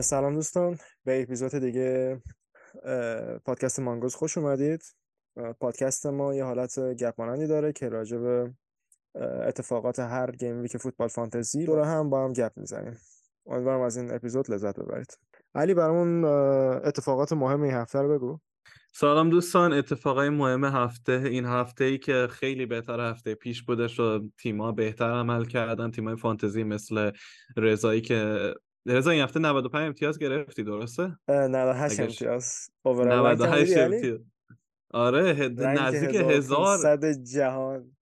سلام دوستان. به اپیزود دیگه پادکست مانگوز خوش اومدید. پادکست ما یه حالت گپ مانندی داره که راجع به اتفاقات هر گیم ویک فوتبال فانتزی دور هم با هم گپ می‌زنیم. امیدوارم از این اپیزود لذت ببرید. علی برامون اتفاقات مهم این هفته رو بگو. سلام دوستان اتفاقای مهم هفته این هفته ای که خیلی بهتر هفته پیش بودش و تیم‌ها بهتر عمل کردن تیم‌های فانتزی مثل رضایی که رضا این هفته 95 امتیاز گرفتی درسته؟ 98 امتیاز. 98 امتیاز. آره نزدیک هزار صد جهان.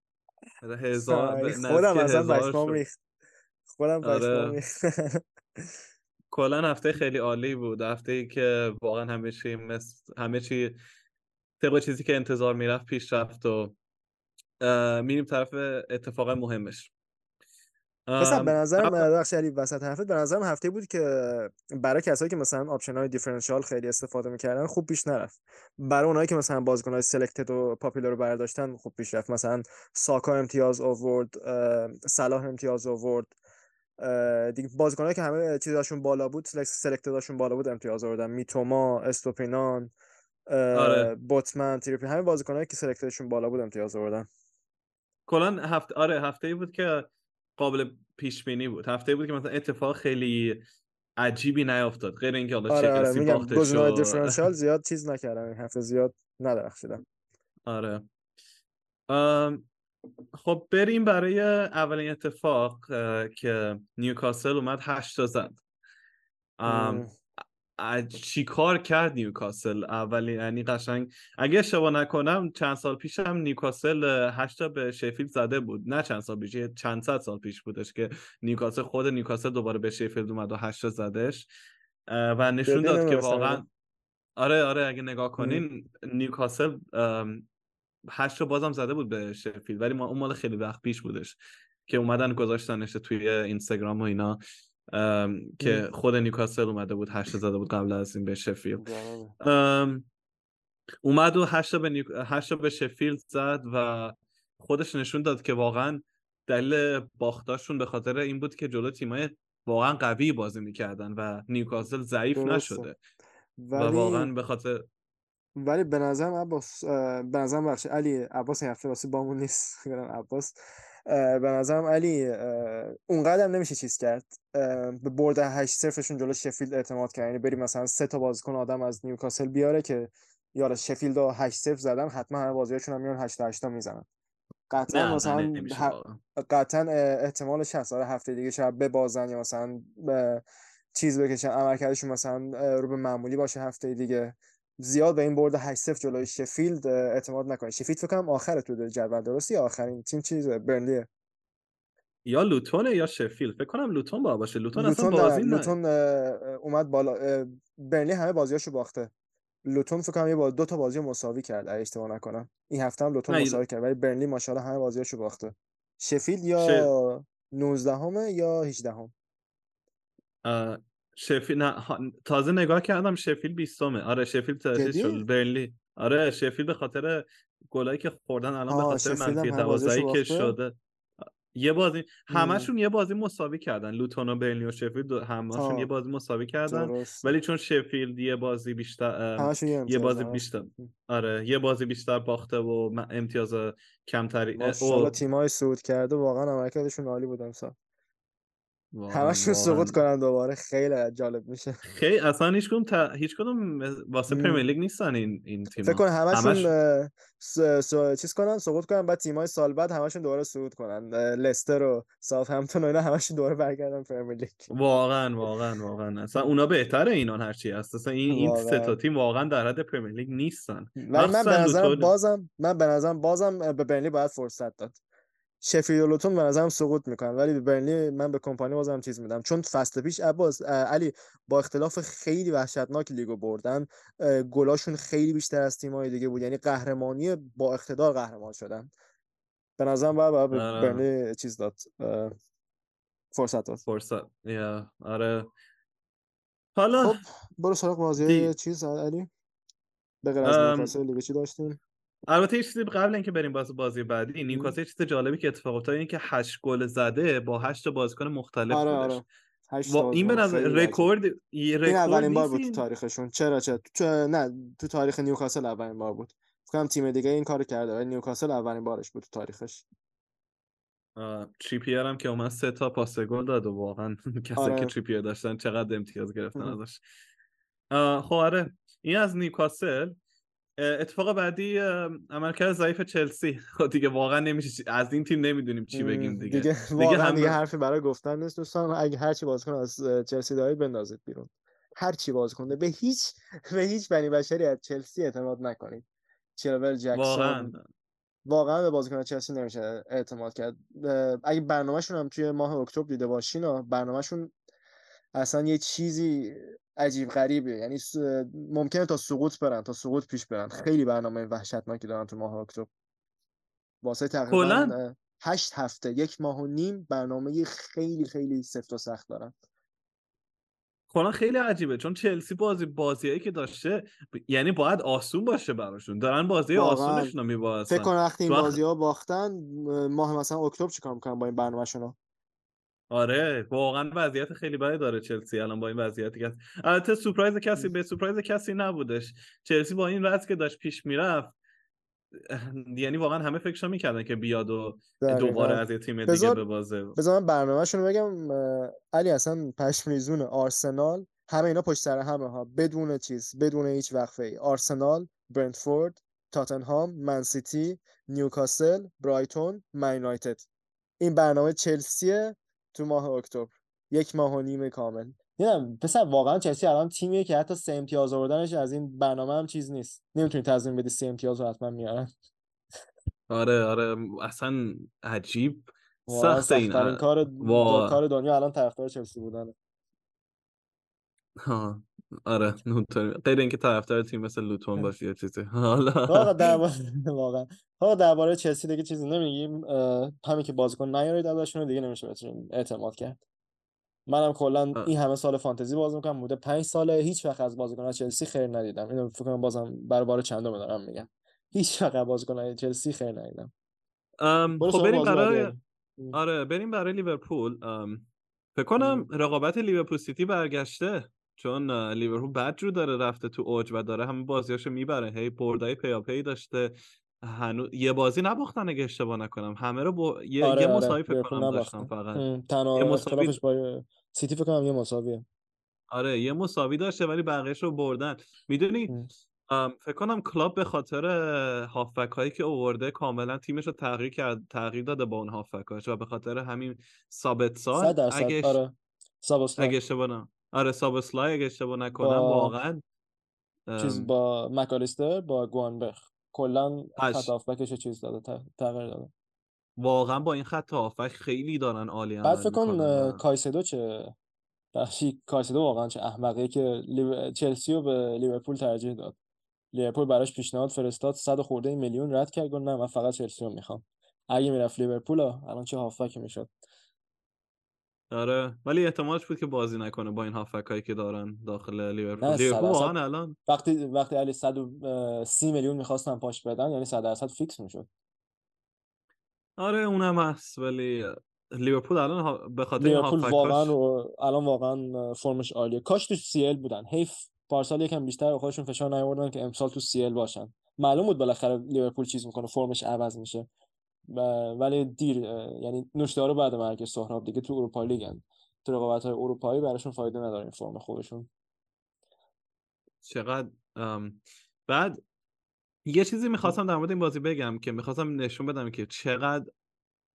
هزار خودم اصلا پشمام ریخت. خودم پشمام ریخت. کلا هفته خیلی عالی بود. هفته ای که واقعا همه چی مثل همه چی طبق چیزی که انتظار می‌رفت پیش رفت و میریم طرف اتفاق مهمش. مثلا به نظرم ببخشید علی وسط حرفت به نظرم هفته بود که برای کسایی که مثلا option های differential خیلی استفاده می‌کردن خوب پیش نرفت. برای اونایی که مثلا بازیکن های selected و popular رو برداشتن خوب پیش رفت. مثلا ساکا امتیاز آورد صلاح امتیاز آورد. دیگه بازیکنایی که همه چیزاشون بالا بود selected اشون بالا بود امتیاز آوردن. میتوما استوپینان آره. بوتمن تریپی همه بازیکنایی که سلکتدشون بالا بود امتیاز آوردن. کلا هفته آره هفته ای بود که قابل پیش بینی بود. هفته بود که مثلا اتفاق خیلی عجیبی نیافتاد. غیر اینکه حالا آره آره میگم گزینه‌های دیفرنشیال زیاد چیز نکردم این هفته زیاد ندرخشیدم. آره. خب بریم برای اولین اتفاق که نیوکاسل اومد هشت تا زد. چی کار کرد نیوکاسل؟ اولی یعنی قشنگ اگه اشتباه نکنم چند سال پیش هم نیوکاسل هشتا به شفیلد زده بود. نه چند سال پیش چند صد سال پیش بودش که نیوکاسل خود نیوکاسل دوباره به شفیلد اومد و هشتا زدش. و نشون داد که واقعا آره آره اگه نگاه کنین نیوکاسل هشت بازم زده بود به شفیلد ولی ما اون مال خیلی وقت پیش بودش که اومدن گذاشتنش توی اینستاگرام و اینا. که خود نیوکاسل اومده بود هشت زده بود قبل از این به شفیلد. اومد و هشت به, نیو... هشت به شفیلد زد و خودش نشون داد که واقعا دلیل باختاشون به خاطر این بود که جلو تیمای واقعا قوی بازی می‌کردن و نیوکاسل ضعیف نشده. ولی... و واقعا به خاطر ولی به نظرم عباس به نظرم بخش علی عباس این هفته واسه بامون نیست عباس. به نظرم علی اونقدر نمیشه چیز کرد. به برد 8 صرفشون جلو شفیلد اعتماد کرد. یعنی بریم مثلا سه تا بازیکن آدم از نیوکاسل بیاره که یاره شفیلد رو 8 صفر زدن حتما همه بازیاشون هم میان 8 8 می‌زنن. قطعا مثلا قطعا احتمالش هست آره هفته دیگه شاید ببازن یا مثلا به چیز بکشن عملکردشون مثلا رو به معمولی باشه هفته دیگه. زیاد به این برد 8 0 جلوی شفیلد اعتماد نکنید شفیلد فکر کنم آخره تو جدول درستی آخرین تیم چیز برنلیه؟ یا لوتونه یا شفیلد. فکر کنم لوتون با باشه. لوتون, لوتون اصلا بازی نه. لوتون اومد بالا برنلی همه بازیاشو باخته. لوتون فکر کنم یه با دو تا بازی مساوی کرد اگه اشتباه نکنم. این هفته هم لوتون مساوی کرد ولی برنلی ماشاءالله همه بازیاشو باخته. شفیلد یا 19 همه یا 18 هم شفیل نه تازه نگاه کردم شفیل 20 آره شفیل تازه شد برنلی. آره شفیل به خاطر گلایی که خوردن الان به خاطر منفی 12 که شده یه بازی همشون یه بازی مساوی کردن لوتون و برنلی و شفیلد همشون یه بازی مساوی کردن درست. ولی چون شفیلد یه بازی بیشتر یه, یه بازی بیشتر آره یه بازی بیشتر باخته و امتیاز کمتری ماشاءالله تیمای صعود کرده واقعا عملکردشون عالی بود امسال. همشون سقوط کنن دوباره. خیلی جالب میشه. خیلی اصلا هیچ کدوم تا... هیچ کدوم واسه پرمیر لیگ نیستن این این تیم فکر کنم همشون همش... س... س... چیز کنن سقوط کنن بعد تیمای سال بعد همشون دوباره صعود کنن. لستر و ساوثهمپتون و اینا همشون دوباره برگردن پرمیر لیگ. واقعا واقعا واقعا. اصلا اونا بهتره اینان هرچی هست. اصلا این این سه تا تیم واقعا در حد پرمیر لیگ نیستن. ولی من به نظرم بازم من به نظرم بازم به برنلی باید فرصت داد. شفیلد و لوتون به نظرم سقوط می‌کنن ولی به برنلی من به کمپانی بازم چیز میدم. چون فصل پیش عباس علی با اختلاف خیلی وحشتناک لیگو بردن گلاشون خیلی بیشتر از تیم‌های دیگه بود. یعنی قهرمانی با اقتدار قهرمان شدن. به نظرم باید به برنلی چیز داد فرصت داد. فرصت. یا آره. حالا خب برو سراغ بازی چیز علی. به غیر از لیگ چی داشتیم؟ البته یه چیزی قبل اینکه بریم باز بازی بعدی نیوکاسل یه چیز جالبی که اتفاق افتاد اینه که 8 گل زده با 8 بازیکن مختلف آره آره. هشت و این به نظر. رکورد یه این رکورد اولین بار بود تو؟ تاریخشون. چرا چرا؟ تو نه تو تاریخ نیوکاسل اولین بار بود. فکر تیم دیگه این کارو کرده ولی نیوکاسل اولین بارش بود تو تاریخش. تریپیر هم که اومد سه تا پاس گل داد و واقعا کسایی آره. که تریپیر داشتن چقدر امتیاز گرفتن ازش. خب آره. این از نیوکاسل. اتفاق بعدی عملکرد ضعیف چلسی. خب دیگه واقعا نمیشه از این تیم نمی‌دونیم چی بگیم دیگه. دیگه واقعا همه- دیگه حرفی برای گفتن نیست دوستان. اگه هر چی بازیکن از چلسی دارید بندازید بیرون. هر چی بازیکن به هیچ به هیچ بنی بشری از چلسی اعتماد نکنید. چیلول جکسون واقعا. واقعا به بازیکن چلسی نمیشه اعتماد کرد. اگه برنامهشون هم توی ماه اکتبر دیده باشین برنامهشون اصلا یه چیزی عجیب غریبه. یعنی س- ممکنه تا سقوط برن تا سقوط پیش برن. خیلی برنامه وحشتناکی دارن تو ماه اکتبر. واسه تقریبا هشت هفته. یک ماه و نیم برنامه خیلی خیلی سفت و سخت دارن. کلا خیلی عجیبه. چون چلسی بازی بازیایی که داشته ب- یعنی باید آسون باشه براشون. دارن بازی. آسونشون رو میبازن. فکر کن وقتی این بازی ها باختن اه، ماه مثلا اکتبر چیکار می‌کنن با این برنامهشون آره واقعا وضعیت خیلی بدی داره چلسی الان با این وضعیتی که. البته سورپرایز کسی به سورپرایز کسی نبودش. چلسی با این وضع که داشت پیش می‌رفت یعنی واقعا همه فکرشو می‌کردن که بیاد و دوباره از یه تیم دیگه بذار- ببازه. بذار من برنامهشون رو بگم علی اصلا پشم ریزونه آرسنال همه اینا پشت سر همه ها. بدون چیز بدون هیچ وقفه ای آرسنال برنتفورد تاتنهام منسیتی نیوکاسل برایتون من یونایتد. این برنامه چلسیه. تو ماه اکتبر. یک ماه و نیم کامل. دیدم پسر واقعا چلسی الان تیمیه که حتی سه امتیاز آوردنش از این برنامه هم چیز نیست. نمی‌تونی تضمین بدی سه امتیاز رو حتما میارن. آره آره. اصلا عجیب. سخت این سخت‌ترین کار کار دنیا الان طرفدار چلسی بودنه. ها، آره اونطوری. غیر اینکه طرفدار تیم مثل لوتون باشی یا چیزی. حالا آقا درباره واقعا. آقا درباره چلسی دیگه چیزی نمیگیم. همین که بازیکن نیارید ازشون دیگه نمیشه بهتون اعتماد کرد. منم کلا. این همه سال فانتزی بازی می‌کنم. بوده پنج ساله هیچ وقت از بازیکن چلسی خیر ندیدم. اینو فکر کنم بازم برای بار چندم دارم میگم. هیچ وقت از بازیکن چلسی خیر ندیدم. خب بریم برای. آره بریم برای لیورپول. فکر کنم رقابت لیورپول سیتی برگشته. چون لیورپول بد رو داره رفته تو اوج و داره همه بازیاشو می‌بره. هی بردای پیاپی داشته. هنوز یه بازی نباختن اگه اشتباه نکنم. همه رو با... یه, آره یه آره. مساوی فکر لیورپول کنم داشتن نباخته فقط. یه تنها مساوی اختلافش با سیتی فکر کنم یه مساویه. آره یه مساوی داشته ولی بقیهش رو بردن. می‌دونی فکر کنم کلاب به خاطر هافبک هایی که اوورده کاملا تیمش رو تغییر کرد تغییر داده با اون هافبک هاش و به خاطر همین ثابت سال اگه آره. اگه اشتباه آره سابسلای اگه اشتباه نکنم با واقعا چیز با مکالیستر با گوانبخ. کلا خط هافبکش رو چیز داده تغ- تغییر داده. واقعا با این خط هافبک خیلی دارن عالی بعد فکر کن کایسدو چه؟ ببخشید کایسدو واقعا چه احمقیه که لیو- چلسی رو به لیورپول ترجیح داد. لیورپول براش پیشنهاد فرستاد صد و خورده میلیون رد کرد گفت نه من فقط چلسی رو می‌خوام. اگه می‌رفت لیورپول الان چه هافبکی می‌شد. آره ولی احتمالش بود که بازی نکنه با این هافبک هایی که دارن داخل لیورپول. لیورپول واقعا الان وقتی وقتی علی 130 میلیون می‌خواستن پاش بدن یعنی 100 درصد فیکس می‌شد. آره اونم هست ولی لیورپول الان به خاطر لیورپول واقعا رو الان واقعا فرمش عالیه. کاش تو سی ال بودن. حیف پارسال یکم بیشتر به خودشون فشار نیاوردن که امسال تو سی ال باشن. معلوم بود بالاخره لیورپول چیز می‌کنه فرمش عوض میشه. ولی دیر یعنی نوشدارو بعد مرگ سهراب دیگه تو اروپا لیگن تو رقابت های اروپایی براشون فایده نداره این فرم خوبشون چقدر؟ بعد یه چیزی می‌خواستم در مورد این بازی بگم که می‌خواستم نشون بدم که چقدر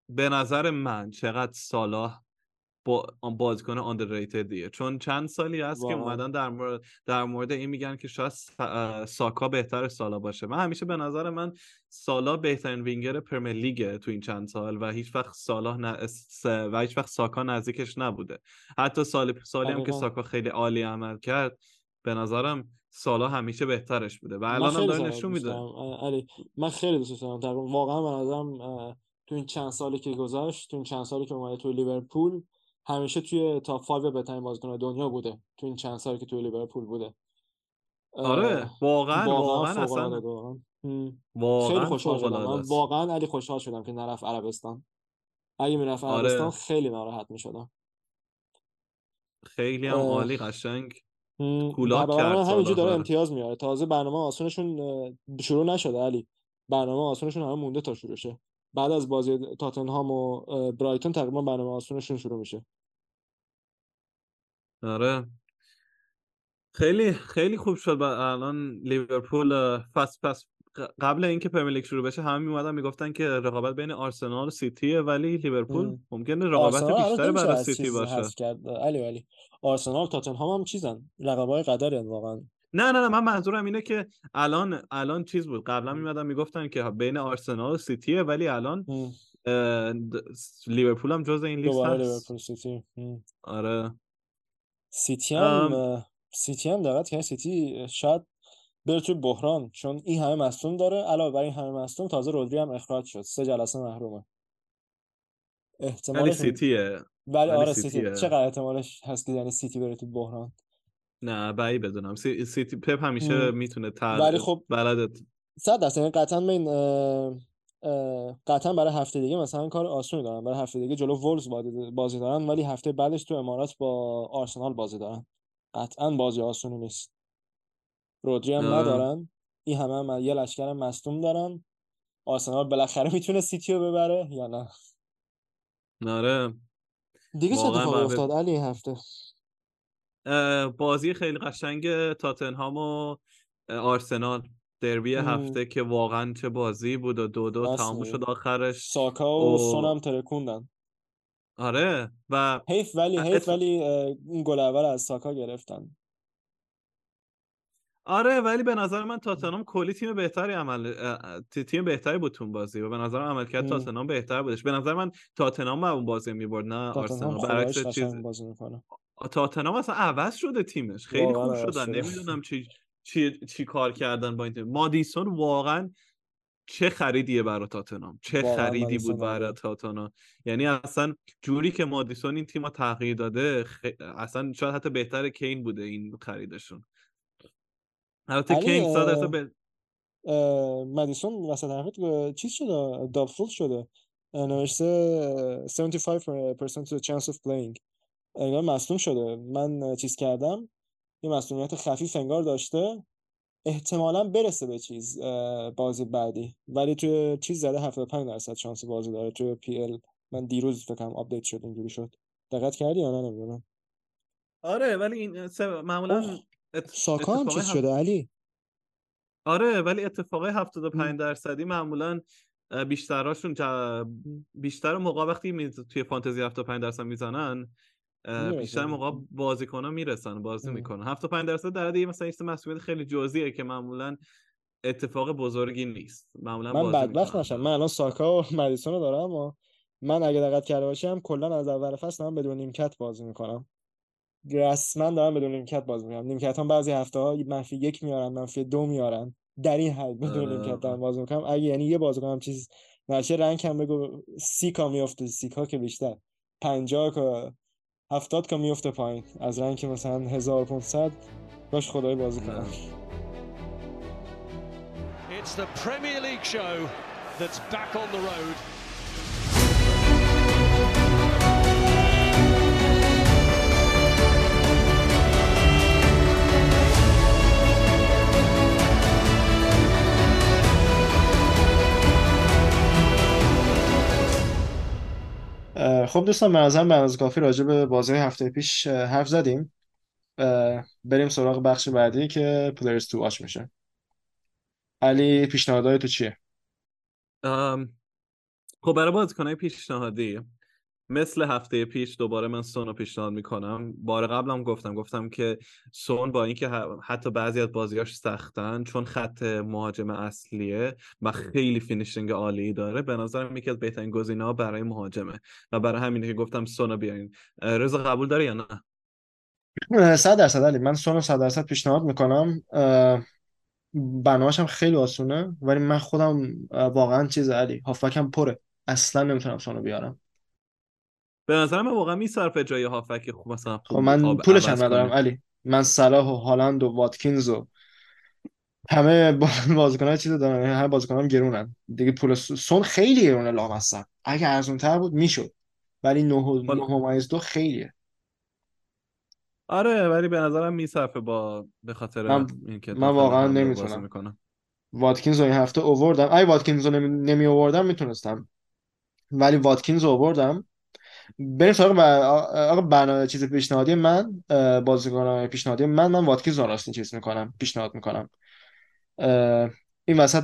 به نظر من چقدر صلاح با بازیکن underratedیه چون چند سالی هست که واقعا. اومدن در مورد در مورد این میگن که شاید ساکا بهتر سالا باشه. من همیشه به نظر من سالا بهترین وینگر پرمیر لیگه تو این چند سال و هیچ وقت صلاح ن... س- و هیچ وقت ساکا نزدیکش نبوده. حتی سال سالی هم که. ساکا خیلی عالی عمل کرد به نظرم سالا همیشه بهترش بوده و الان هم داره نشون میده. علی من خیلی دوست دارم. واقعا به نظرم تو این چند سالی که گذشت تو این چند سالی که اومده تو لیورپول همیشه توی تاپ 5 بهترین بازیکن دنیا بوده. تو این چند سالی که توی لیورپول بوده. آره واقعا واقعا اصلا واقعا. خیلی خوشحال شدم. من. واقعا علی خوشحال شدم که نرفت عربستان. اگه می‌رفت آره. عربستان خیلی ناراحت می‌شدم. خیلی هم. عالی قشنگ. کولاک کرد همینجور داره. امتیاز میاره. تازه برنامه آسونشون شروع نشده علی. برنامه آسونشون همه مونده تا شروع شه بعد از بازی تاتنهام و برایتون تقریبا برنامه آسونشون شروع میشه. آره. خیلی خیلی خوب شد. الان لیورپول فصل پس قبل اینکه پرمیر لیگ شروع بشه همه میومدن می‌گفتن که رقابت بین آرسنال و سیتیه ولی لیورپول. ممکنه رقابت نمیشه برای سیتی باشه. علی علی. آرسنال تاتنهام هم چیزن. رقبای قدرن واقعا. نه نه نه من منظورم اینه که الان الان چیز بود. قبلا میمدن می‌گفتن که بین آرسنال و سیتیه ولی الان لیورپول هم جز این لیست هست. سیتی. آره. سیتی هم ام. سیتی هم دقت کنید سیتی شاید بره توی بحران چون این همه مصدوم داره. علاوه بر این همه مصدوم تازه رودری هم اخراج شد. سه جلسه محرومه. ولی احتمالش سیتیه. ولی ولی آره سیتی. سیتیه. چقدر احتمالش هست که یعنی سیتی بره تو بحران؟ نه بعید بدونم. سی... سیتی پپ همیشه ام. می‌تونه تر ولی خب بلد صد درصد یعنی قطعا من قطعا برای هفته دیگه مثلا کار آسونی دارن برای هفته دیگه جلو وولز بازی دارن ولی هفته بعدش تو امارات با آرسنال بازی دارن. قطعا بازی آسونی نیست. رودری هم آه. ندارن. این همه هم یه لشکر مصدوم دارن. آرسنال بالاخره می‌تونه سیتی رو ببره یا نه؟ آره. دیگه چه اتفاقی افتاد علی هفته؟ بازی خیلی قشنگ تاتنهام و آرسنال. دربی. هفته که واقعا چه بازی بود و دو دو تموم. شد آخرش. ساکا و او- سون هم ترکوندن. آره. و حیف ولی حیف ولی اون گل اول از ساکا گرفتن. آره ولی به نظر من تاتنهام کلی تیم بهتری عمل تیم بهتری بود تو اون بازی و به نظرم عملکرد ام. تاتنهام بهتر بودش. به نظر من تاتنهام اون بازی می‌برد نه آرسنال. برعکس چیز بازی می‌کنه. تاتنهام اصلا عوض شده تیمش. خیلی خوب شدن. نمی‌دونم چی چی چی کار کردن با این تیم. مادیسون واقعا چه خریدیه برای تاتنهام؟ چه خریدی مادیسون بود برای. تاتنهام؟ یعنی اصلا جوری که مادیسون این تیم تغییر داده خ... اصلا شاید حتی بهتر کین بوده این خریدشون. البته کین صد درصد به- اه، مدیسون وسط حرفت چیز شده دابفول شده. نوشته اه، 75% chance of playing. انگار مصدوم شده. من چیز کردم. یه مصدومیت خفیف انگار داشته. احتمالا برسه به چیز بازی بعدی. ولی توی چیز زده 75 درصد شانس بازی داره. توی پی ال من دیروز فکر کنم آپدیت شد اینجوری شد. دقت کردی یا نه؟ نمی‌دونم. آره ولی این معمولا ات... ساکا هم اتفاقای چیز هف- شده علی. آره ولی اتفاقای 75 م. درصدی معمولا بیشتراشون جا- بیشتر موقع وقتی می... توی فانتزی 75 درصد می‌زنن. بیشتر موقع بازیکن‌ها می‌رسن بازی. می‌کنن. 75 درصد در حد یه مثلا یه مسئولیت خیلی جزئیه که معمولا اتفاق بزرگی نیست. معمولا من بازی بدبخت نشم. من الان ساکا و مدیسون رو دارم و من اگه دقت کرده باشم کلا از اول فصل دارم بدون نیمکت بازی می‌کنم. رسما دارم بدون نیمکت بازی می‌کنم. نیمکت هم بعضی هفته ها منفی یک میارن منفی دو میارن. در این حد بدون آره. نیمکت دارم بازی می‌کنم. اگه یعنی یه بازیکن هم چیز نشه رنگ هم بگو سی کا میفته سی کا که بیشتر پنجاه هفتاد کا میفته پایین از رنگ مثلا 1500 باش خدای بازی کنم It's the Premier League show that's back on the road. خب دوستان به نظرم به اندازه کافی راجع به بازی هفته پیش حرف زدیم. بریم سراغ بخش بعدی که players to watch میشه. علی پیشنهادهای تو چیه؟ خب برای بازیکنهای پیشنهادی مثل هفته پیش دوباره من سون رو پیشنهاد می‌کنم. بار قبلم گفتم گفتم که سون با اینکه حتی بعضی از بازیاش سختن چون خط مهاجم اصلیه و خیلی. finishing عالی داره به نظرم یکی از بهترین گزینه‌ها برای مهاجمه و برای همینه که گفتم سون رو بیارین. رضا قبول داره یا نه؟ اه، صد درصد علی. من سونو صد درصد پیشنهاد می‌کنم. بناهاش هم خیلی آسونه ولی من خودم واقعا چیز علی هافبکم پره. اصلا نمی‌تونم سونو بیارم. به نظرم واقعا میصرفه جای هافک خوب مثلا خب من پولش هم ندارم علی. من صلاح و هالند و واتکینز و همه بازیکن‌ها چیز دارن همه بازیکن‌ها گرونن. دیگه پول سون خیلی گرونه لامصب. اگه ارزون‌تر بود می‌شد. ولی 9 دو خیلیه. آره ولی به نظرم میصرفه با به خاطر من, اینکه من واقعا نمی‌تونم. واتکینز رو این هفته اووردم. ای واتکینز رو نمی, نمی اووردم می‌تونستم. ولی واتکینز رو اووردم بریم سراغ آقا برنامه چیز پیشنهادی من بازیکن پیشنهادی من. من واتکینز راستین چیز می‌کنم پیشنهاد می‌کنم. این وسط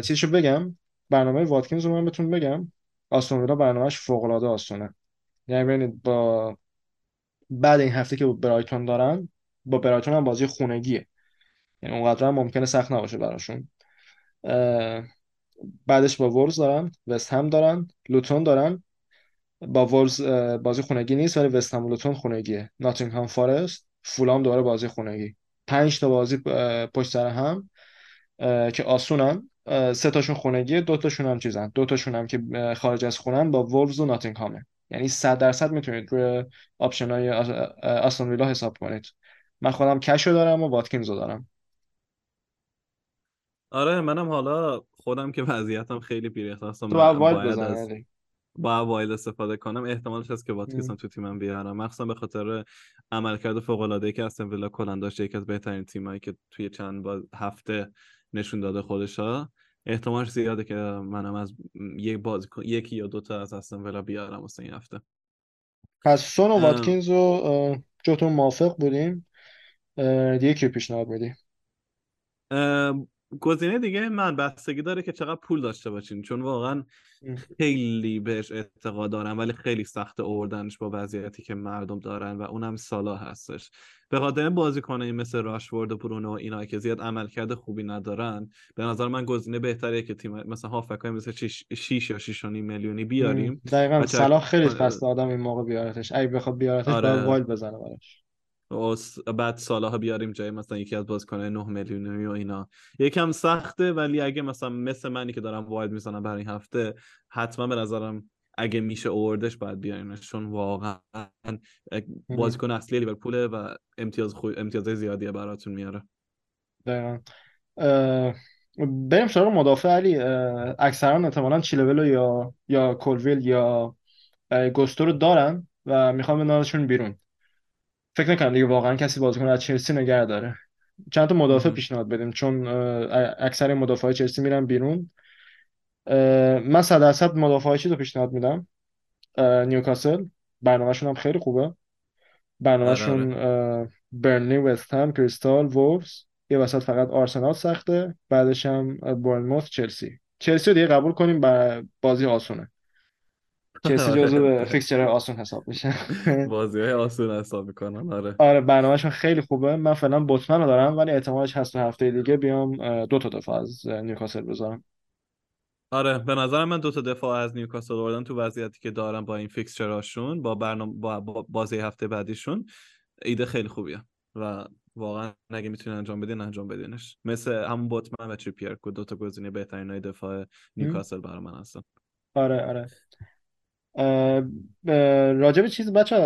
چیزشو بگم. برنامه واتکینز رو من بهتون بگم. آستون ویلا برنامهش فوق العاده آسونه یعنی ببینید با بعد این هفته که برایتون دارن با برایتون هم بازی خونگیه. یعنی اونقدر هم ممکنه سخت نباشه براشون. بعدش با ورز دارن وست هم دارن لوتون دارن. با ورز بازی خونگی نیست ولی وست لوتون خونگیه. ناتینگهام فارست فولام دوباره بازی خونگی. پنج تا بازی پشت سر هم که آسونن سه تاشون خونگیه دو تاشون هم چیزن. دو تاشون هم که خارج از خونن با وولفز و ناتینگهامه. یعنی 100 درصد می‌تونید روی آپشن های آستون ویلا حساب کنید. من خودم کشو دارم و واتکینز رو دارم. آره منم حالا خودم که وضعیتم خیلی پیری هستم تو باید از با wild استفاده کنم احتمالش هست که واتکینز تو تیمم بیارم. مخصوصا به خاطر عملکرد فوق العاده که استون ویلا کلا داشته یکی از بهترین تیمایی که توی چند با هفته نشون داده خودشا. احتمالش زیاده که منم از یک باز یکی یا دوتا از استون ویلا بیارم واسه این هفته. پس سون و واتکینز رو جوتون موافق بودیم. دیگه کی پیشنهاد بدی؟ گزینه دیگه من بستگی داره که چقدر پول داشته باشین. چون واقعا خیلی بهش اعتقاد دارم ولی خیلی سخت اوردنش با وضعیتی که مردم دارن و اونم سالا هستش. به خاطر بازیکنایی مثل راشورد و برونو و اینا که زیاد عملکرد خوبی ندارن به نظر من گزینه بهتریه که تیم مثلا هافکای مثل 6 یا 6 میلیونی بیاریم دقیقاً صلاح خیلی خسته آدم این موقع بیارتش. اگه بخواد بیارتش آره. باید بزنه براش. بعد سالها بیاریم جای مثلا یکی از بازیکنان 9 میلیونی و اینا. یکم سخته ولی اگه مثلا مثل منی که دارم واید می‌زنم برای این هفته حتما به نظرم اگه میشه اووردش باید بیاریمش. چون واقعا بازیکن اصلی لیورپول و امتیاز خو... امتیاز زیادی براتون میاره. دقیقا. بریم سراغ مدافع علی. اکثرا احتمالا چیلول یا یا کولویل یا گوستو رو دارن و می‌خوام بندازشون بیرون. فکر نکنم دیگه واقعا کسی بازیکن از چلسی نگه داره. چند تا مدافع پیشنهاد بدیم چون اکثر مدافع چلسی میرن بیرون. من صد درصد مدافع چیز رو پیشنهاد میدم. نیوکاسل برنامهشون هم خیلی خوبه. برنامهشون آره، آره. برنلی وست هم کریستال وولفز. یه وسط فقط آرسنال سخته. بعدش هم بورنموث چلسی. چلسی رو دیگه قبول کنیم بازی آسونه. چلسی جزو fixture آسون حساب میشه. بازی های آسون حساب می‌کنن آره. آره برنامهشون خیلی خوبه. من فعلا بوتمن رو دارم ولی احتمالش هست تو هفته دیگه بیام دو تا دفاع از نیوکاسل بذارم. آره به نظر من دو تا دفاع از نیوکاسل آوردن تو وضعیتی که دارم با این fixture اشون با برنامه با بازی هفته بعدیشون ایده خیلی خوبیه. و واقعا اگه می‌تونین انجام بدین انجام بدینش. مثل همون بوتمن و تریپیر که دو تا گزینه بهترین های دفاع نیوکاسل برای من هستن. آره آره. راجب چیز بچه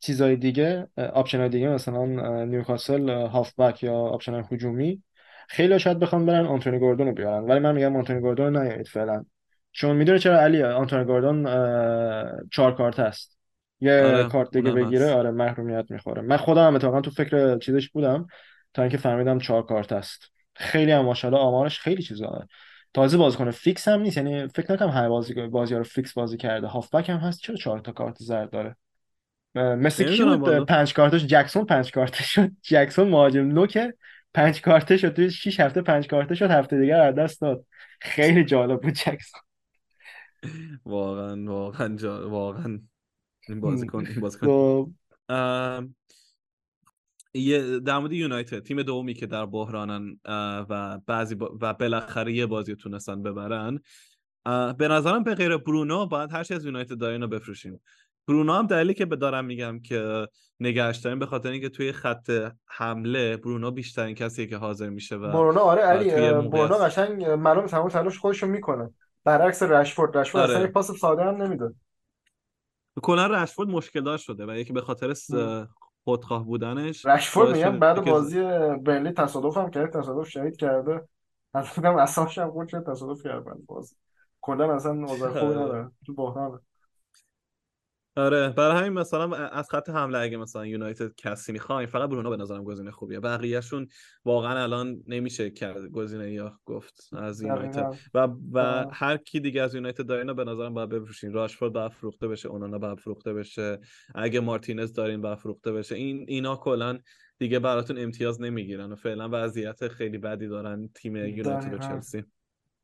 چیزای دیگه آپشن های دیگه مثلا نیوکاسل هافبک یا آپشن های هجومی. خیلی شاید بخوام برن آنتونی گوردون رو بیارن ولی من میگم آنتونی گوردون رو نیارید فعلا. چون می‌دونی چرا علی آنتونی گوردون چهار کارت هست یه آره، کارت دیگه بگیره آره محرومیت می‌خوره. من خودم اتفاقا تو فکر چیزش بودم تا اینکه فهمیدم چهار کارت هست خیلی هم ماشاءالله آمارش خیلی چیزا. تازه بازیکن فیکس هم نیست. یعنی فکر نکنم همه بازی بازی رو فیکس بازی کرده. هافبک هم هست. چرا چهار تا کارت زرد داره؟ مثل کی بود؟ پنج کارتش. جکسون پنج کارتش شد. جکسون مهاجم نوک پنج کارته شد. توی 6 هفته پنج کارته شد. هفته دیگه از دست داد. خیلی جالب بود جکسون. واقعا واقعا جا... واقعا. این بازیکن این بازیکن. یه در مورد یونایتد تیم دومی که در بحرانن و بعضی و بالاخره یه بازی تونستن ببرن. به نظرم به غیر برونو باید هر از یونایتد دارین رو بفروشیم برونو هم دلیلی که به دارم میگم که نگهش داریم به خاطر اینکه توی خط حمله برونو بیشترین کسیه که حاضر میشه و برونو آره علی برونو قشنگ معلوم تمام تلاش خودشو می‌کنه. برعکس رشفورد. رشفورد آره. اصلا پاس ساده هم نمیده. کلا رشفورد مشکل دار شده و یکی به خاطر خودخواه بودنش رشفورد میگم بعد بازی برنلی تصادف هم کرد تصادف شهید کرده از اصابش هم خود شد تصادف کرد بعد بازی کلا اصلا اوضاع خوبی. نداره تو بحرانه آره برای همین مثلا از خط حمله اگه مثلا یونایتد کسی می‌خواین فقط برونو به نظرم گزینه خوبیه بقیهشون واقعا الان نمیشه کرد گزینه یا گفت از یونایتد دقیقاً. و و آه. هر کی دیگه از یونایتد دارین به نظرم باید بفروشین راشفورد باید فروخته بشه اونانا باید فروخته بشه اگه مارتینز دارین باید فروخته بشه این اینا کلا دیگه براتون امتیاز نمی‌گیرن و فعلا وضعیت خیلی بدی دارن تیم یونایتد و. چلسی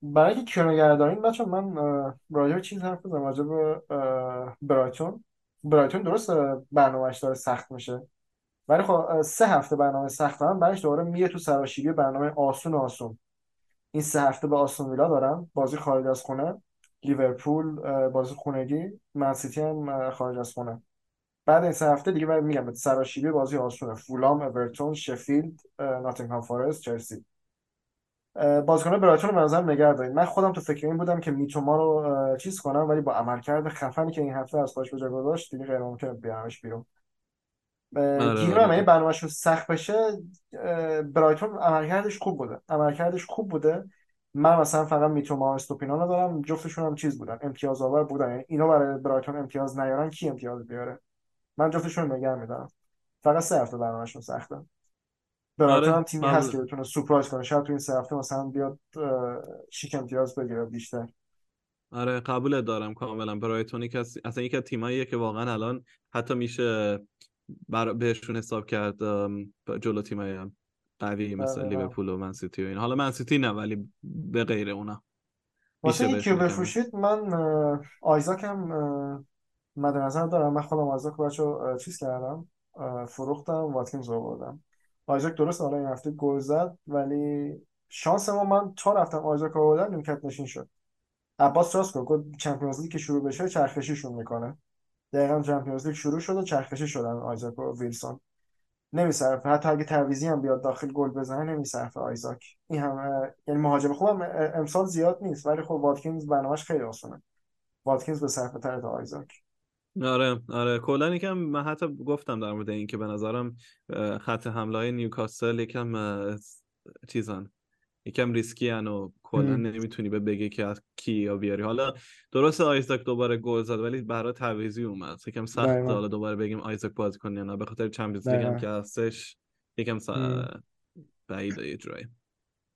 برای اینکه کیو نگه دارین بچه من راجع به چیز حرف بزنم. راجع به برایتون. برایتون درست برنامهش داره سخت میشه. ولی خب سه هفته برنامه سخت دارن بعدش دوباره میره تو سراشیبی برنامه آسون آسون. این سه هفته به آستون ویلا دارن بازی خارج از خونه. لیورپول بازی خونگی. منسیتی هم خارج از خونه. بعد این سه هفته دیگه میگم سراشیبی بازی آسونه. فولام اورتون شفیلد ناتینگهام فارست چلسی. بازیکن برایتون رو به نظرم نگه دارید. من خودم تو فکر این بودم که میتوما رو چیز کنم ولی با عملکرد خفنی که این هفته از خودش به جا گذاشت دیگه غیر ممکنه بیارمش بیرون. اه، آره، گیرم آره. اگه برنامه‌شون سخت بشه برایتون عملکردش خوب بوده. عملکردش خوب بوده. من مثلا فقط میتوما و استوپینان رو دارم جفتشون هم چیز بودن امتیاز آور بودن. یعنی اینا برای برایتون امتیاز نیارن کی امتیاز بیاره؟ من جفتشون نگه میدارم. فقط سه هفته برنامه‌شون سخته. برایتون آره، تیمی. هست که بتونه سورپرایز کنه شاید تو این سه هفته مثلا بیاد شیک امتیاز بگیره بیشتر آره قبول دارم کاملا برایتون یکی از اصلا یکی از تیماییه که واقعا الان حتی میشه بر... بهشون حساب کرد جلو تیمای قوی مثل دقیقاً. لیورپول و منسیتی و این حالا منسیتی نه ولی به غیر اونا واسه این کیو. بفروشید من آیزاک هم مد نظر دارم من خودم آیزاک بچه چیز کردم فروختم واتکینز رو آوردم آیزاک درست حالا این هفته گل زد ولی شانس ما من تا رفتم آیزاک رو آوردم نیمکت نشین شد. عباس راست گفت چمپیونز لیگ که شروع بشه چرخشیشون می‌کنه. دقیقا چمپیونز لیگ شروع شد و چرخشی شدن آیزاک و ویلسون. نمیصرفه حتی اگه تعویضی هم بیاد داخل گل بزنه نمیصرفه آیزاک. این هم یعنی مهاجم خوبم امسال زیاد نیست ولی خب واتکینز برنامه‌اش خیلی آسونه. واتکینز به صرفه تر آیزاک. آره آره کلا یکم من حتی گفتم در مورد این که به نظرم خط حمله های نیوکاسل یکم چیزن یکم ریسکی هن و کلا. نمی‌تونی به بگی که از کی یا بیاری حالا درست آیزاک دوباره گل زد ولی برای تعویضی اومد یکم سخت. حالا دوباره بگیم آیزاک بازی کنه یا نه به خاطر چمپیونز لیگ هم. که هستش یکم س... هم. بعیده یه جورایی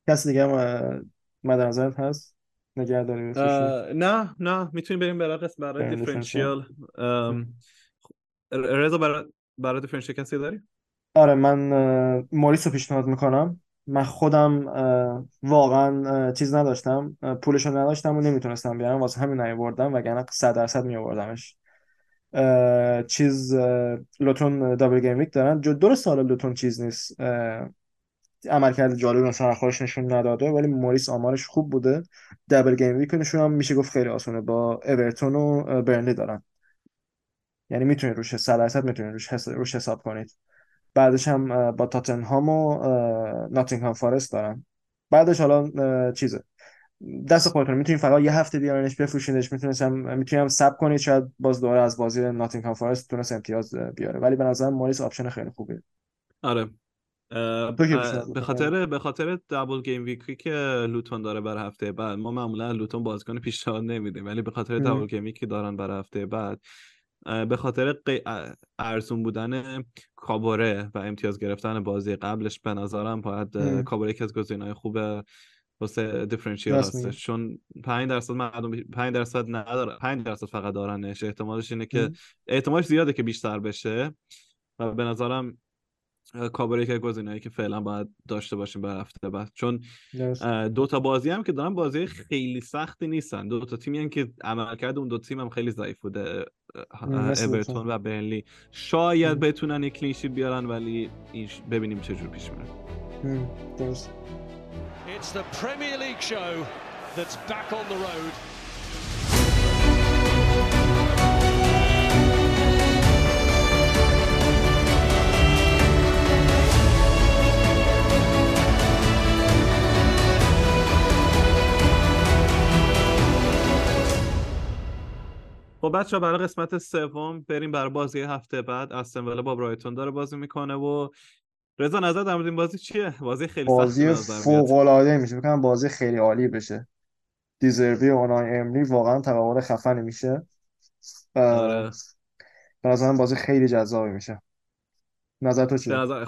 کسی دیگه هم مد نظرت هست اه، نه نه می‌تونیم بریم برای قسم برای differential خب، رضا برای برای differential کسی داری؟ آره من موریس رو پیشنهاد می‌کنم. من خودم واقعا چیز نداشتم پولش رو نداشتم و نمی‌تونستم بیارم. واسه همین نیاوردم وگرنه صد درصد میآوردمش. چیز لوتون double gameweek دارن. جو درست حالا لوتون چیز نیست. عملکرد جالب مثلا خودش نشون نداده ولی موریس آمارش خوب بوده. double gameweek نشون هم میشه گفت خیلی آسونه. با اورتون و برنلی دارن. یعنی می‌تونید روش 100 درصد می‌تونید روش حس... روش حساب کنید. بعدش هم با تاتنهام و ناتینگهام فارست دارن. بعدش حالا چیزه. دست خودتون می‌تونید فقط یه هفته بیارنش بفروشیدش. می‌تونستم می‌تونم sub کنید. شاید باز دوباره از بازی ناتینگهام فارست تونست امتیاز بیاره. ولی به نظرم موریس آپشن خیلی خوبیه. آره. به می‌کنی؟ خاطر به خاطر دابل گیم ویکی که لوتون داره برای هفته بعد ما معمولا لوتون بازیکن پیشنهاد نمیدیم ولی به خاطر. دابل گیم ویکی که دارن برای هفته بعد به خاطر قی- ارزون بودن کابوره و امتیاز گرفتن بازی قبلش به نظرم باید. کابوره یکی از گزینه‌های خوب واسه دیفرنشیال هستش چون 5 درصد مردم 5 درصد نداره 5 درصد فقط دارنش احتمالش اینه که. احتمالش زیاده که بیشتر بشه و به نظرم یکی از گزینه‌هایی که فعلا باید داشته باشیم برای هفته بعد چون دو تا بازی هم که دارن بازی خیلی سختی نیستن دو تا تیمی هم که عملکرد اون دو تیم هم خیلی ضعیف بوده اورتون. و برنلی شاید. بتونن یک کلین شیت بیارن ولی ببینیم چه جور پیش میره It's the Premier League show that's back on the road. خب بچه برای قسمت سوم بریم برای بازی هفته بعد. استون ویلا با برایتون داره بازی می‌کنه و رضا نظر در مورد این بازی چیه؟ بازی خیلی بازی به فوق العاده میشه. می‌کنم بازی خیلی عالی بشه. دیزربی اونای امری واقعا تقابل خفنی میشه. آره. به نظرم بازی خیلی جذابی میشه. نظر تو به چیه؟ نظر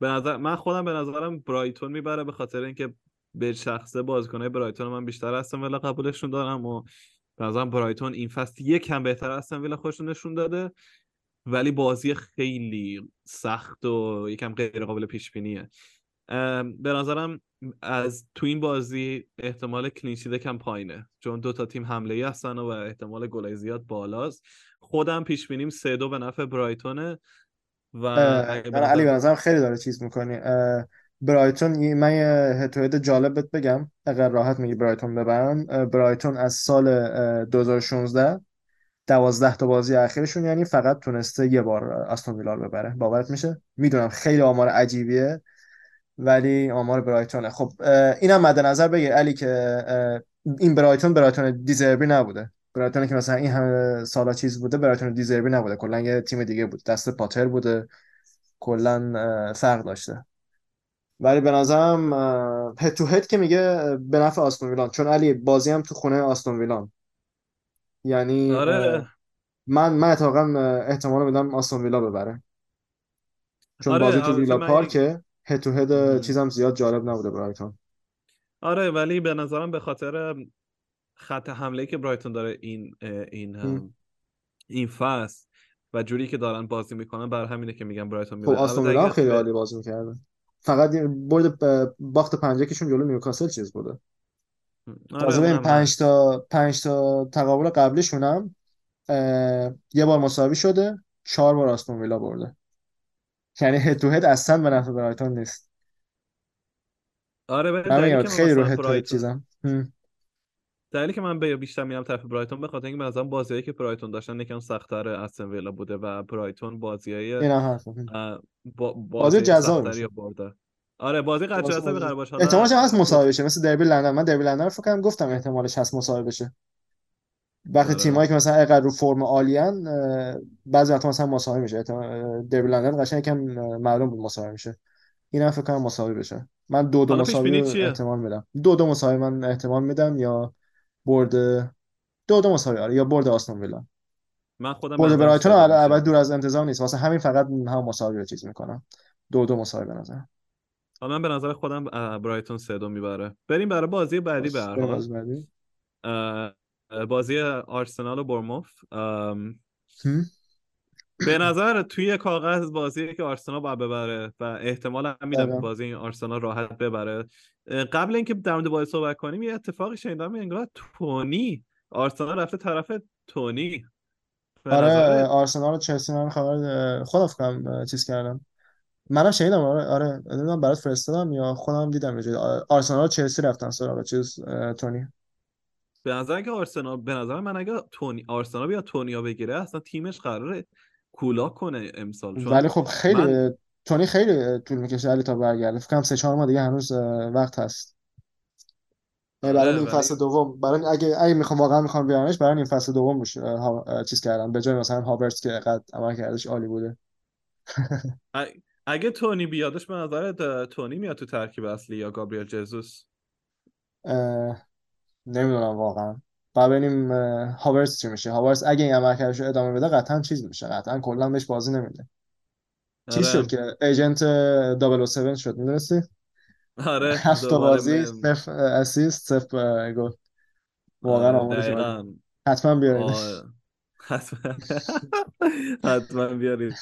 به نظر من خودم به نظرم برایتون می‌بره به خاطر اینکه به شخصه بازیکنهای برایتون من بیشتر استون ویلا قبولشون دارم و به نظرم برایتون این فصل یک کم بهتر استون ویلا خودشون نشون داده. ولی بازی خیلی سخت و یکم غیر قابل پیش بینیه به نظرم از تو این بازی احتمال کلینشیت کم پایینه. چون دو تا تیم حمله ای هستن و احتمال گلای زیاد بالاست. خودم پیش بینیم سه دو به نفع برایتونه. و علی به نظر نظرم خیلی داره چیز می‌کنی برایتون من یه هتوید جالب بهت بگم. اگر راحت میگی برایتون ببرن اه، برایتون از سال اه، 2016 دوازده تا بازی اخیرشون یعنی فقط تونسته یه بار آستون ویلا رو ببره. باورت میشه؟ می‌دونم خیلی آمار عجیبیه ولی آمار برایتونه. خب اینم مد نظر بگیر علی که این برایتون برایتون دیزربی نبوده. برایتون که مثلا این همه سالا چیز بوده برایتون دیزربی نبوده. کلا یه تیم دیگه بود. دست پاتر بوده. کلا فرق داشته. ولی به نظرم هد تو هد که میگه به نفع آستون ویلان. چون علی بازی هم تو خونه آستون ویلان. یعنی آره. من من اتفاقا احتمال میدم آستون ویلا ببره. چون آره بازی تو البته ویلا پارکه هد تو هد. چیزم زیاد جالب نبوده برایتون آره ولی به نظرم به خاطر خط حمله که برایتون داره این این هم. این فصل و جوری که دارن بازی می‌کنن بر همینه که میگم برایتون خب می‌بره آستون البته ویلا خیلی عالی بازی می‌کرده. فقط یه برد باخت پنجکشون جلو نیوکاسل چیز بوده. آره تازه اونم پنج تا پنج تا تقابل قبلیشون هم یه بار مساوی شده چهار بار آستون ویلا برده. یعنی هد تو هد اصلا به نفع برایتون نیست. آره من خیلی رو هد تو هد چیزم. هم. دلیلی که من به بیشتر میرم طرف برایتون به خاطر اینکه به نظرم بازیایی که برایتون داشتن یکم سخت‌تر استون ویلا بوده و برایتون بازیای. با بازی برده. آره بازی قد بازی قرار باشه. احتمالش هست مساوی گفت بشه مثل دربی لندن من دربی لندن رو فکر کنم گفتم احتمالش هست مساوی بشه. وقتی آره. تیمایی که مثلا اینقدر رو فرم عالیان بعضی وقتا مثلا مساوی میشه. دربی لندن قشنگ یکم معلوم بود مساوی میشه. اینم فکر کنم مساوی بشه. من دو دو مساوی چیه؟ احتمال میدم. دو دو مساوی من احتمال میدم یا برد دو دو مساوی آره یا برد آستون ویلا. من خودم برد برایتون البته دور از انتظار نیست واسه همین فقط هم مساوی رو چیز می‌کنم. دو دو مساوی به نظر حالا من به نظر خودم برایتون سه دو می‌بره. بریم برای بازی بعدی به بازی آرسنال و برموف؟ به نظر توی کاغذ بازی که آرسنال باید ببره و احتمال هم میدم دقیقا بازی این آرسنال راحت ببره. قبل اینکه در مورد بازی صحبت کنیم یه اتفاقی شنیدم انگار تونی آرسنال رفته طرف تونی. آره آرسنال و چلسی من خبر خودم کنم چیز کردم. منم شنیدم آره آره نمی‌دونم برات فرستادم یا خودم دیدم آ- آرسنال و چلسی رفتن سراغ چیز تونی. به نظر که آرسنال به نظر من اگه تونی آرسنال بیا تونیا بگیره اصلا تیمش قراره کولاک کنه امسال ولی چون خب خیلی من تونی خیلی طول می‌کشه علی تا برگرده. فکر کنم سه چهار ماه دیگه هنوز وقت هست. برای این فصل ولی دوم برای اگه اگه می‌خوام واقعا می‌خوام بیارنش برای این فصل دوم روش ها- چیز کردم. به جای مثلا هاورتس که قد عمل کردش عالی بوده. اگه تونی بیادش به نظر تونی میاد تو ترکیب اصلی یا گابریل جزوس؟ اه، نمی‌دونم واقعا. بعد ببینیم اه، هاورتس چی میشه. هاورتس اگه این عملکردش رو ادامه بده قطعا چیز میشه. قطعا کلا بهش بازی نمیده. شد آره. که ایجنت 007 شد می‌دونستی؟ آره هفت بازی. صفر اسیست صفر گل. واقعا آره آمارش حتما بیارینش. حتما. حتما بیارید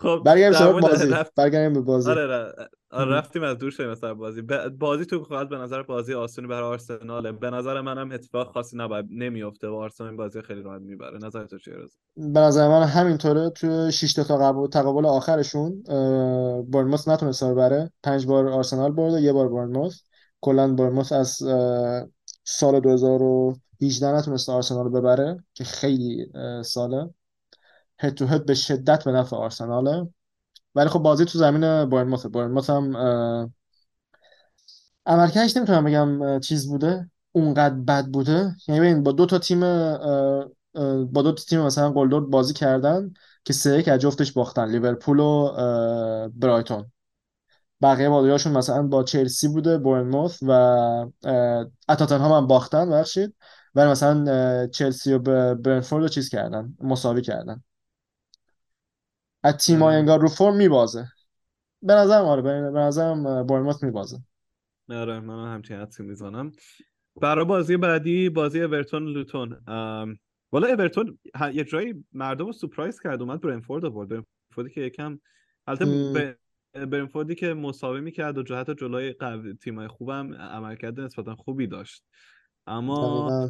خب برگردیم سر بازی. برگردیم به بازی. آره, آره رفتیم از دور شدیم سر بازی. بازی تو خواهد به نظر بازی آسونی برای آرسناله. به نظر منم اتفاق خاصی نباید نمیفته و آرسنال بازی خیلی راحت می‌بره. نظر تو چیه به نظر من همینطوره. تو 6 تا تقابل, تقابل آخرشون بورنموث نتونست بره. پنج بار آرسنال برده یه بار بورنموث. کلا بورنموث از سال 2000 18 نتونسته آرسنال ببره که خیلی ساله. هد تو هد به شدت به نفع آرسناله. ولی خب بازی تو زمین بایرن بایرن هم عملکردش نمی‌تونم بگم چیز بوده. اونقدر بد بوده. یعنی ببین با دو تا تیم با دو تا تیم مثلا گلدور بازی کردن که سه یک جفتش باختن. لیورپول و برایتون. بقیه بازیاشون مثلا با چلسی بوده بورنموث و اتاتن هم, هم باختن. بخشید ولی مثلا چلسی و برنفورد رو چیز کردن مساوی کردن. از تیمای. انگار رو فرم میبازه. به نظرم آره به نظرم بورنموث میبازه. آره من همچین حدسی می‌زنم. برای بازی بعدی بازی اورتون لوتون. والا اورتون یه جایی مردم رو سپرایز کرد اومد برنفورد آورد برنفوردی که یکم البته برنفوردی که مساوی می‌کرد و حتی جلوی قوی تیمای خوبم عملکرد نسبتا خوبی داشت. اما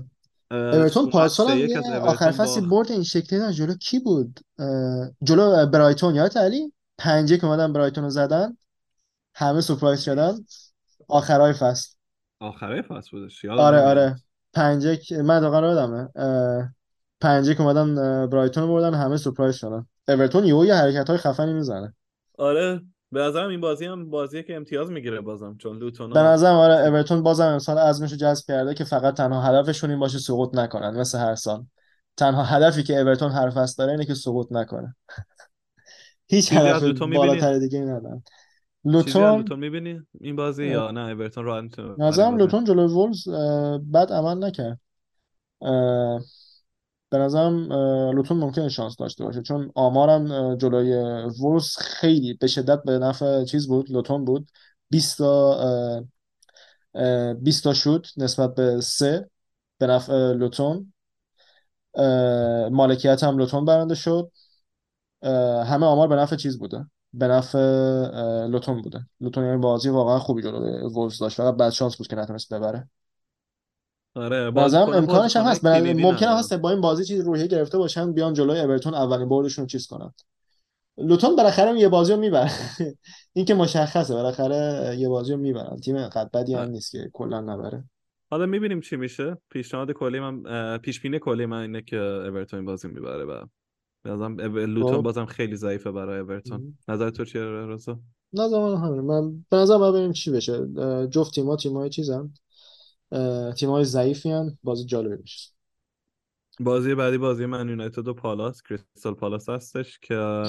اورتون پارسال هم آخر اورتون فصل با برد این شکلی داشت جلو کی بود؟ جلو برایتون یادت علی؟ پنجه که اومدن برایتون رو زدن. همه surprise شدن. آخرای فصل. آخره فصل بودش یادم آره آره. پنج یک که- من واقعا یادمه. پنج یک که اومدن برایتون رو بردن همه surprise شدن. اورتون یهو یه حرکت های خفنی می‌زنه. آره. به نظرم این بازی هم بازیه که امتیاز می‌گیره بازم چون به لوتونا نظرم آره اورتون بازم امسال عزمش رو جذب کرده که فقط تنها هدفشون این باشه سقوط نکنن مثل هر سال تنها هدفی که اورتون هر فصل داره اینه که سقوط نکنه. هیچ هدف لوتون بالاتر دیگه ندارن. لوتون لوتون می‌بینی این بازی یا نه؟ اورتون راحت به نظرم لوتون جلوی وولز بد عمل نکرد. به نظرم لوتون ممکنه شانس داشته باشه. چون آمارم جلوی وولز خیلی به شدت به نفع چیز بود لوتون بود. 20 تا اه، اه، 20 تا شوت نسبت به سه به نفع لوتون. مالکیت هم لوتون برنده شد. همه آمار به نفع چیز بوده. به نفع لوتون بوده. لوتون یعنی بازی واقعا خوبی جلوی وولز داشت. فقط بعد شانس بود که نتونست ببره. آره نظرم بازیکن امکانش هم هست. نظر- ندارن هست با این بازی چیز روحیه گرفته باشن بیان جلوی اورتون اولین بردشون چیز کنن. لوتون بالاخره یه بازی رو می‌بره. این که مشخصه بالاخره یه بازی رو می‌برن. تیم انقدر بدی هم آره. نیست که کلا نبره. حالا می‌بینیم چی میشه. پیشنهاد کلی من پیش بینی کلی من اینه که اورتون این بازی می‌بره. و او- لوتون خب. بازم خیلی ضعیفه برای اورتون. نظر تو چیه رضا؟ نه زمان همین من به نظر باید ببینیم چی بشه. جفت تیم‌ها تیم‌های چیزن؟ تیم‌های ضعیفی ان بازی جالبی میشه. بازی بعدی بازی من یونایتد و پالاس. کریستال پالاس هستش که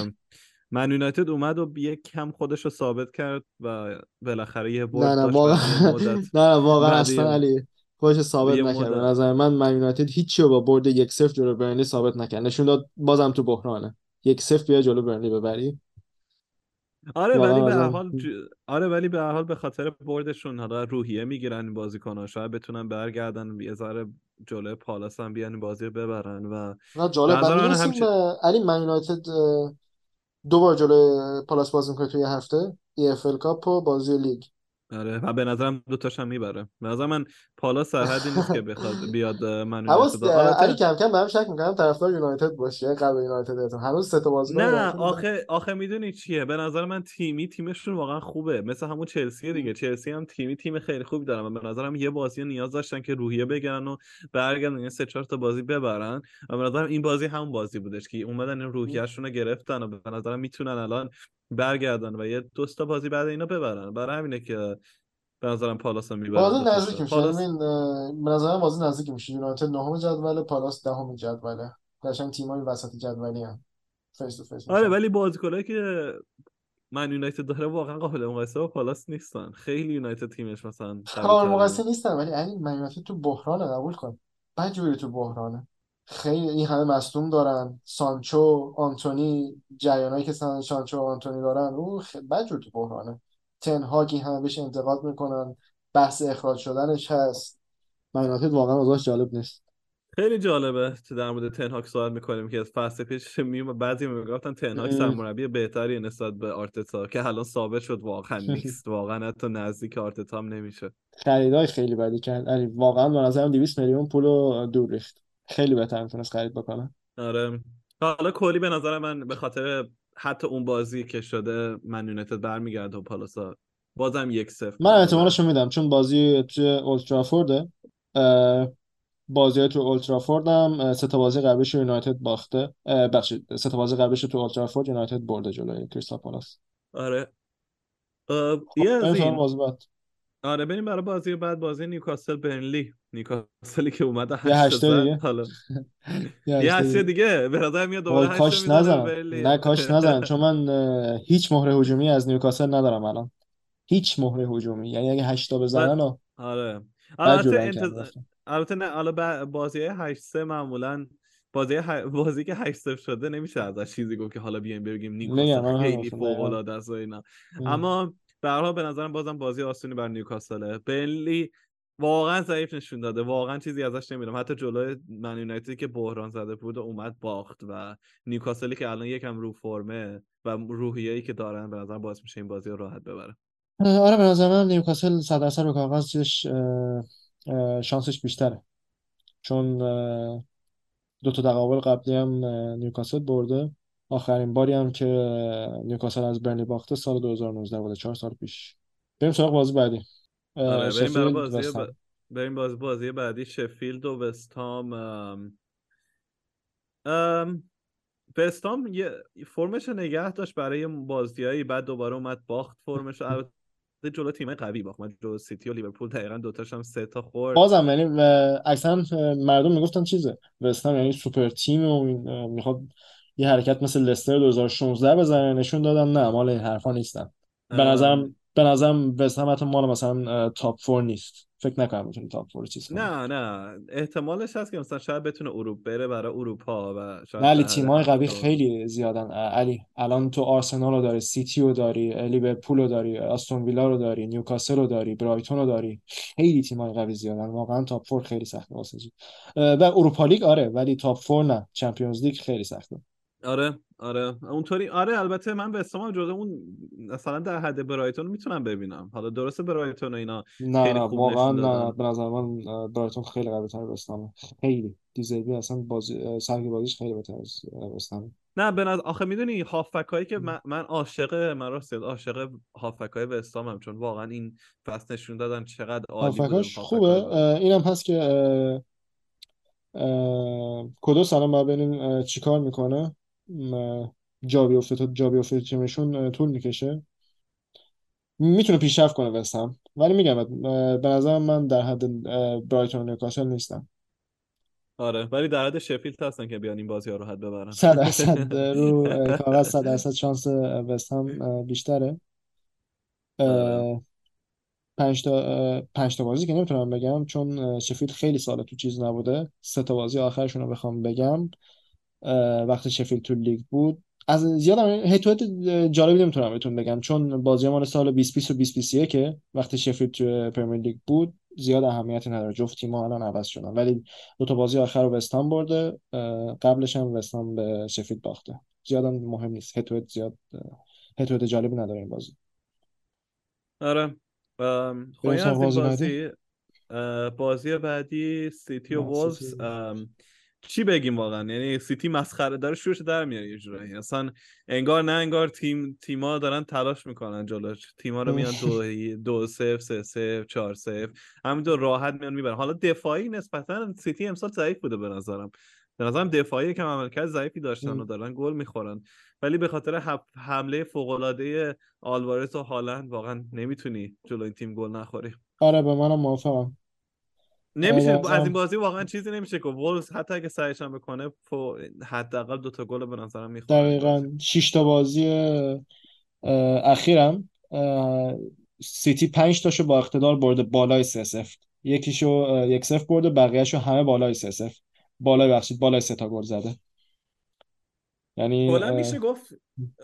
من یونایتد اومد و یک کم خودش رو ثابت کرد و بالاخره یه نه برد نه یه واقعا نه نه واقعا اصلا علی خودش ثابت نکرد. به نظر من من یونایتد هیچی رو با برد یک صفر جلو برنلی ثابت نکرد. نشون داد بازم تو بحرانه. یک صفر بیا جلو برنلی ببری. آره ولی به هر ازم حال ج... آره ولی به هر حال به خاطر بردشون حالا روحیه می‌گیرن این بازیکن‌ها. شاید بتونن برگردن یه ذره جلوی پالاس هم بیان بازی رو ببرن و نه جالب. بعد همچین علی من یونایتد دو بار جلوی پالاس بازی می‌کنه توی هفته. ای اف ال کاپ و بازی لیگ. آره. و به نظرم دوتاش هم می‌بره. به نظر من پالاس در حدی نیست که بخواد بیاد من علی کم کم بهم شک می‌کنم طرفدار یونایتد باشی قبل یونایتد هنوز سه تا بازیکن نه آخه آخه می‌دونی چیه؟ به نظر من تیمی تیمشون واقعا خوبه. مثل همون چلسی دیگه. چلسی هم تیمی تیم خیلی خوبی دارن و به نظرم یه بازی نیاز داشتن که روحیه بگیرن و برگردن یه سه چهار تا بازی ببرن. و به نظرم این بازی همون بازی بودش که اومدن این روحیه‌شون رو گرفتن و به نظرم می‌تونن الان برگردن و یه دو تا بازی بعد اینا ببرن. برای همینه که به نظرم پالاس هم می‌برن بازی نزدیک میشه. یعنی پالاس. من اه، به نظرم بازی نزدیک میشه. یونایتد نهم جدول پالاس دهم جدوله. قشنگ تیمای وسط جدولی هم face to face آره ولی بازیکنایی که من یونایتد داره واقعا قابل مقایسه با پالاس نیستن. خیلی یونایتد تیمش مثلا قوی قابل مقایسه نیستن ولی علی من یونایتد تو بحرانه قبول کن. بعد جوری تو بحرانه. خیلی این همه مصدوم دارن. سانچو آنتونی جریانایی که سان سانچو و آنتونی دارن او بد جور تو بحرانه. تن هاگ این همه بهش انتقاد می‌کنن. بحث اخراج شدنش هست. من یونایتد واقعا وضعش جالب نیست. خیلی جالبه تو در مورد تنهاک سوال می‌کنیم که از فصل پیش میوم بعضی می‌گفتن تنهاک سرمربی بهتری نسبت به آرتتا که الان ثابت شد واقعا نیست. واقعا حتی نزدیک آرتتا هم نمیشه. خریدای خیلی بدی کرد. علی واقعا به نظرم 200 میلیون پولو دور ریخت. خیلی بهتر می‌تونست خرید بکنه. آره. حالا کلی به نظر من به خاطر حتی اون بازی که شده من یونایتد برمیگرده و پالاسا بازم یک صفر. من احتمالش میدم چون بازی توی اولترافورده بازی تو اولترافورد هم سه تا بازی قبلش یونایتد باخته. بخشید سه تا بازی قبلش تو اولترافورد یونایتد برده جلوی کریستال پالاس. آره. خب یه از این آره بریم برای بازی بعد بازی نیوکاسل برنلی. نیوکاسلی که اومد یه هشت. حالا. یه هشته دیگه. به نظر میاد دوباره کاش برنلی. نه کاش نزنن چون من هیچ مهره هجومی از نیوکاسل ندارم الان. هیچ مهره هجومی. یعنی اگه هشتا بزنن و آره. البته نه حالا بازی 8 3 معمولا بازی. بازی که 8 0 شده نمیشه ازش چیزی گفت که حالا بیایم بگیم نیوکاسل خیلی فوق. العاده است اینا. اما به حال به نظرم بازم بازی آسونی بر نیوکاسله. بنلی واقعا ضعیف نشون داده. واقعا چیزی ازش نمی‌دونم. حتی جلوی من یونایتد که بحران زده بود و اومد باخت و نیوکاسلی که الان یکم رو فرمه و روحیه‌ای که دارن به نظر باعث میشه این بازی رو راحت ببره. آره به نظر من نیوکاسل صد درصد به کاغذ شانسش بیشتره. چون دو تا تقابل قبلی هم نیوکاسل برده. آخرین باری هم که نیوکاسل از برنلی باخته سال 2019 بوده چهار سال پیش. بریم سراغ بازی بعدی. آره بریم بازی ب... بریم باز بازی بعدی شفیلد و وستام ام... ام... وستام یه فرمش نگه داشت برای بازیایی بعد دوباره اومد باخت فرمش رو. البته جلو تیم قوی باخت من جلو سیتی و لیورپول دقیقا دوتاش هم سه تا خورد. بازم یعنی اکثرا مردم می‌گفتن چیزه؟ وست هم یعنی super team و می‌خواد یه حرکت مثل لستر 2016 بزنه نشون دادن نه مال این حرفا نیستن. به نظرم به نظرم وست هم حتی مال مثلا top four نیست. فکر نکنم می‌تونه top four چیز کنه نه نه. احتمالش هست که مثلا شاید بتونه اروپا بره برای اروپا و شاید حد تیمای قوی. خیلی زیادن. علی الان تو آرسنال رو داری سیتی رو داری لیورپول رو داری آستون ویلا رو داری نیوکاسل رو داری برایتون رو داری. خیلی تیمای قوی زیادن. واقعا top four خیلی سخته واسه و اروپا لیگ آره ولی top four نه. Champions League خیلی سخته. آره آره. اونطوری آره البته من به هم جزو اون مثلا در حد برایتون می‌تونم ببینم. حالا درسته برایتون و اینا نه خیلی نه خوب واقعا نه. به نظر من برایتون خیلی قوی تر وستهمه خیلی. دیزربی اصلا بازی سبک بازیش خیلی بهتر از وستهمه نه به نظر آخه می‌دونی هافبک هایی که من, من عاشق من راست عاشق های وستامم چون واقعا این فصل نشون دادن چقدر عالی هافکاش خوبه. اینم هست که کدوس الان باید ببینیم چیکار می‌کنه. جا بیفته تا جا بیفته تیمشون طول می‌کشه. می‌تونه پیشرفت کنه وستهم ولی میگم به نظرم من در حد برایتون و نیوکاسل نیستم. آره ولی در حد شفیلد هستن که بیان این بازی ها رو حد ببرن. صد درصد رو کاغذ صد درصد شانس اه، بیشتره. آره. پنج تا پنج تا بازی که نمی‌تونم بگم چون شفیلد خیلی سال تو چیز نبوده. سه تا بازی آخرشون رو بخوام بگم. وقتی شفیلد تو لیگ بود. از زیادم هیت جالبی نمی‌تونم بهتون بگم چون بازی مال سال 2020 و 2021 که وقتی شفیلد تو پرمیر لیگ بود زیاد اهمیتی نداره. جفت تیم‌ها الان عوض شدن. ولی دو تا بازی آخر رو وست هم برده قبلش هم وست هم به شفیلد باخته. زیادم مهم نیست. هیت زیاد هیت جالبی نداره این بازی. آره. خب بازی بعدی؟ بازی بعدی سیتی و وولفز چی بگیم واقعا؟ یعنی سیتی مسخره داره شورش در میاره یه جورایی. اصلا انگار نه انگار تیم تیما دارن تلاش می‌کنن جلوش. تیما رو میان دو دو صفر سه صفر چهار صفر همینطور راحت میان می‌برن. حالا دفاعی نسبتا سیتی امسال ضعیف بوده به نظرم. به نظرم دفاعی که عملکرد ضعیفی داشتن و دارن گل می‌خورن. ولی به خاطر حمله فوق العاده آلوارز و هالند واقعا نمی‌تونی جلو این تیم گل نخوری. آره به منم موافقم. نمیشه به از نظرم- این بازی واقعا چیزی نمیشه که وولفز حتی اگه سعیش هم بکنه حداقل دو تا گل به نظرم می‌خوره. دقیقا. شش تا بازی اخیرم سیتی پنج تاشو با اقتدار برده بالای سه صفر. یکیشو اه، یک صفر برده بقیهشو همه بالای سه صفر. ببخشید بالای سه تا گل زده. یعنی کلا اه، میشه گفت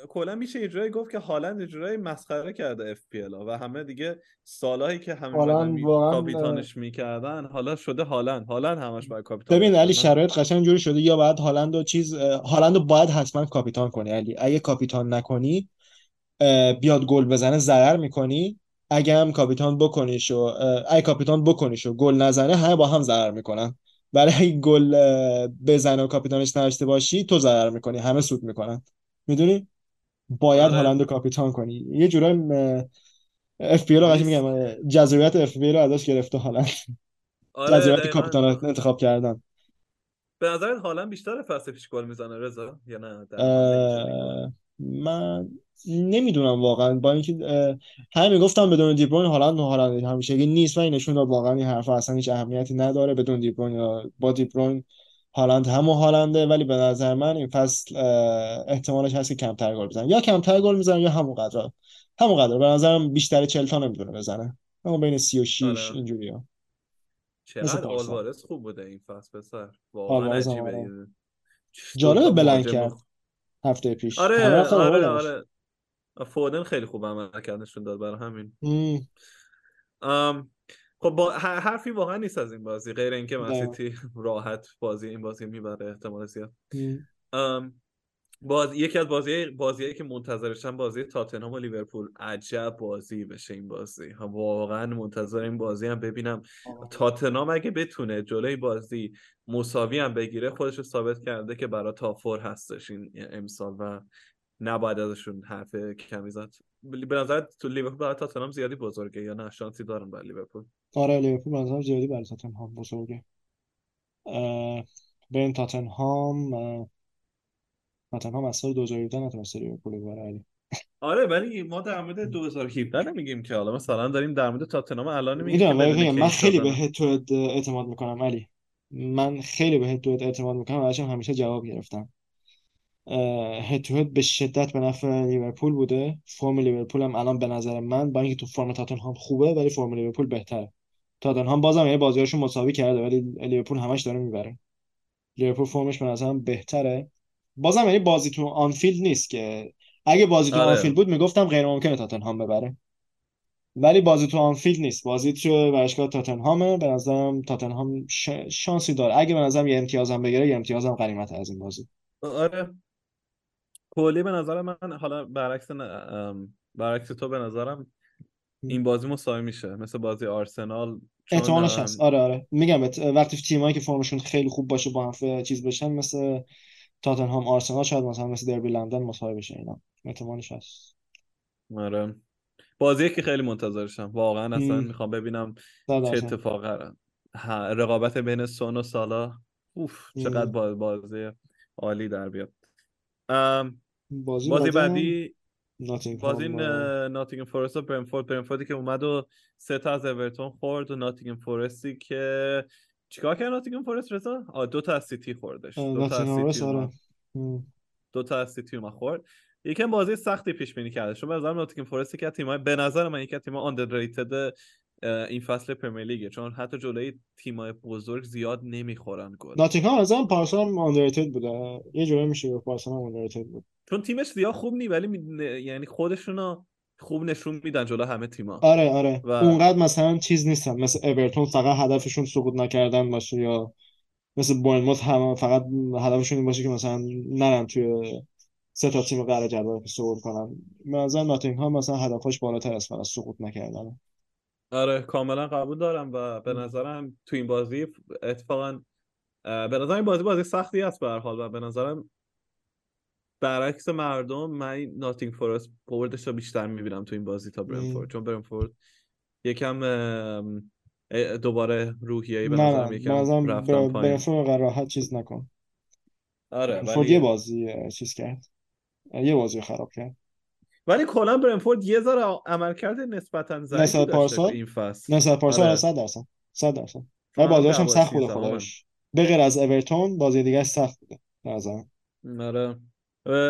کلا میشه یه جورایی گفت که هالند یه جورایی مسخره کرده FPL و همه دیگه سالهایی که همه کاپیتانش می‌کردن حالا شده هالند. هالند همش باید کاپیتان ببین. علی شرایط قشنگ جوری شده یا باید هالند و چیز هالند رو باید حتما کاپیتان کنی. علی اگه کاپیتان نکنی بیاد گل بزنه ضرر می‌کنی. اگه هم کاپیتان بکنیش و اگه کاپیتان بکنیش و گل نزنه همه با هم ضرر می‌کنن. برای گل بزنه و کاپیتانش نداشته باشی تو ضرر می‌کنی همه سود می‌کنن می‌دونی باید آره. هالند رو کاپیتان کنی یه جورایی FPL رو. میگم جذابیت FPL رو ازش گرفته هالند آره جذابیت. کاپیتان رو انتخاب کردن به نظرت هالند بیشتر فصل پیش گل می‌زنه رضا یا نه من نمی‌دونم واقعا. با اینکه همه می‌گفتم بدون دیبروین هالند هالند همیشه نیست و این نشون داد واقعا این حرف اصلا هیچ اهمیتی نداره. بدون دیبروین یا با دیبروین هالند همون هالنده ولی به نظر من این فصل احتمالش هست که کمتر گل بزنه. یا کمتر گل می‌زنه یا همون قدر. همون قدر. به نظرم بیشتر 40 تا نمی‌تونه بزنه. اما بین 36 آره. اینجوری ها چقدر. آلوارز خوب بوده این فصل پسر. واقعا هم عجیبه. آره. جالب بلند کرد. هفته پیش آره آره. آره فودن خیلی خوب عمل کرد نشون داد برای همین. ام، خب با حرفی واقعا نیست از این بازی غیر اینکه دقیقا. مسیتی راحت بازی این بازی می‌بره احتمال زیاد باز یکی از بازی بازیایی که منتظرشم بازی تاتنهام و لیورپول. عجب بازی بشه این بازی. واقعا منتظر این بازی هم ببینم. تاتنهام اگه بتونه جلوی بازی مساوی هم بگیره خودش رو ثابت کرده که برای تافور هستش این امسال و نباید ازشون حرف کمی زد. به نظر تو لیورپول برای تاتنهام زیادی بزرگه یا نه؟ شانسی دارن برای لیورپول. آره لیورپول به زیادی برای تاتنهام بزرگه. اه، بریم تاتنهام. تاتنهام از سال 2017 نتونسته لیورپول ببره علی. آره ولی ما در مورد 2017 نمیگیم که حالا مثلا داریم در مورد تاتنهام الان میگیم من خیلی به تو اعتماد می‌کنم علی. من خیلی به تو اعتماد می‌کنم و همیشه جواب گرفتم. head to head به شدت به نفع لیورپول بوده. فرم لیورپول هم الان به نظر من با اینکه تو فرم تاتنهام خوبه ولی فرم لیورپول بهتره. تاتنهام بازم یه بازیاشو مساوی کرده ولی لیورپول همش داره می‌بره. لیورپول فرمش به نظرم بهتره. بازم یعنی بازی تو آنفیلد نیست که اگه بازی تو آره. آنفیلد بود می‌گفتم غیر ممکنه تاتنهام ببره. ولی بازی تو آنفیلد نیست. بازی تو ورزشگاه تاتنهامه. به نظرم تاتنهام ش... شانسی داره. اگه به نظرم یه امتیازم بگیره یه امتیازم غنیمت از این بازی. آره. کلی به نظر من حالا برعکس ن- برعکس تو به نظرم این بازی مساوی میشه. مثل بازی آرسنال احتمالش هست. آره آره. میگم وقتی تیمایی که فرمشون خیلی خوب باشه با هم چیز بشن مثل تاتنهام آرسنال شاید مثلا مثل دربی لندن مساوی بشه اینا. احتمالش هست. آره. بازی که خیلی منتظرشم. واقعا اصلا مم. می‌خوام ببینم چه. ها، رقابت بین سون و صلاح. اوف چقدر مم. با- بازی عالی در بیاد. ام، بازی بازی بعدی بازی ناتینگهام فورست و برنفورد. برنفوردی که اومد و سه تا از اورتون خورد و ناتینگهام فورستی که چیکار کرد ناتینگهام فورست رضا؟ آ دو تا از سیتی خوردش. دو تا از سیتی آره. دو تا از سیتی اومد خورد. یکم بازی سختی پیش بینی کرده چون به نظرم ناتینگهام فورست که تیمای به نظر من یکی از تیم‌ها underrated این فصل پرمیر لیگه. چون حتی جلوی تیمای بزرگ زیاد نمی‌خورن گل. ناتینگهام از هم پارسال آندرریتد بوده. یه جوری میشه گفت پارسال آندرریتد بود. چون تیمش زیاد خوب نی ولی می- یعنی خودشونو خوب نشون میدن جلو همه تیما آره آره. و- اونقدر مثلا چیز نیستن. مثل اورتون فقط هدفشون سقوط نکردن باشه یا مثل بورنموث هم فقط هدفشون این باشه که مثلا نرن توی سه تا تیم قرار جدول سقوط کنن. نظر ناتینگهام مثلا هدفش بالاتر از فقط سقوط نکردن. آره کاملا قبول دارم و به. نظرم تو این بازی اتفاقا به نظر این بازی بازی سختی است به هر حال و به نظرم برعکس مردم من ناتینگ فورست بردش رو بیشتر می‌بینم تو این بازی تا برنفورد چون برنفورد یکم دوباره روحیه‌ای به نظرم یکم رفتن پایین. برنفورد راحت چیز نکن. آره برنفورد یه ولی بازی چیز کرد. یه بازی خراب کرد. ولی کلا برنفورد یه ذره عملکرد نسبتا نسبت داشته پارسال؟ این فصل. نسبت پارسال آره. آره 100 درصد. 100 درصد. ولی هم بازیاش هم سخت بوده 13 خداش به غیر از اورتون بازی دیگه سخت بوده نظرم. آره.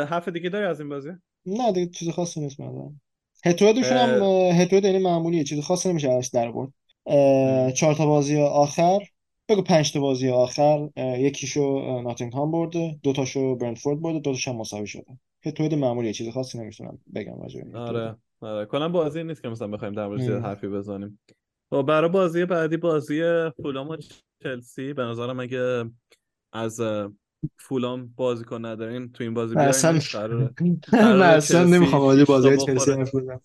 حرف دیگه داری از این بازی نه دیگه چیز خاصی نیست نظرم هتویدشون هم. هتوید یعنی معمولیه چیز خاصی نمیشه ازش در برد. چهار تا بازی آخر بگو پنج تا بازی آخر یکیشو ناتینگهام برده دو تاشو برنتفورد برده دو تاش هم مساوی شده هتوید معمولیه چیز خاصی نمی‌تونم بگم راجع. آره آره کلا بازی نیست که مثلا بخوایم در مورد. حرفی بزنیم و برای بازی بعدی بازی فولام و چلسی به نظرم اگه از فولام بازیکن ندارین تو این بازی من اصلا من اصلا نمی‌خوام تا بازی چلسی حرف بزنم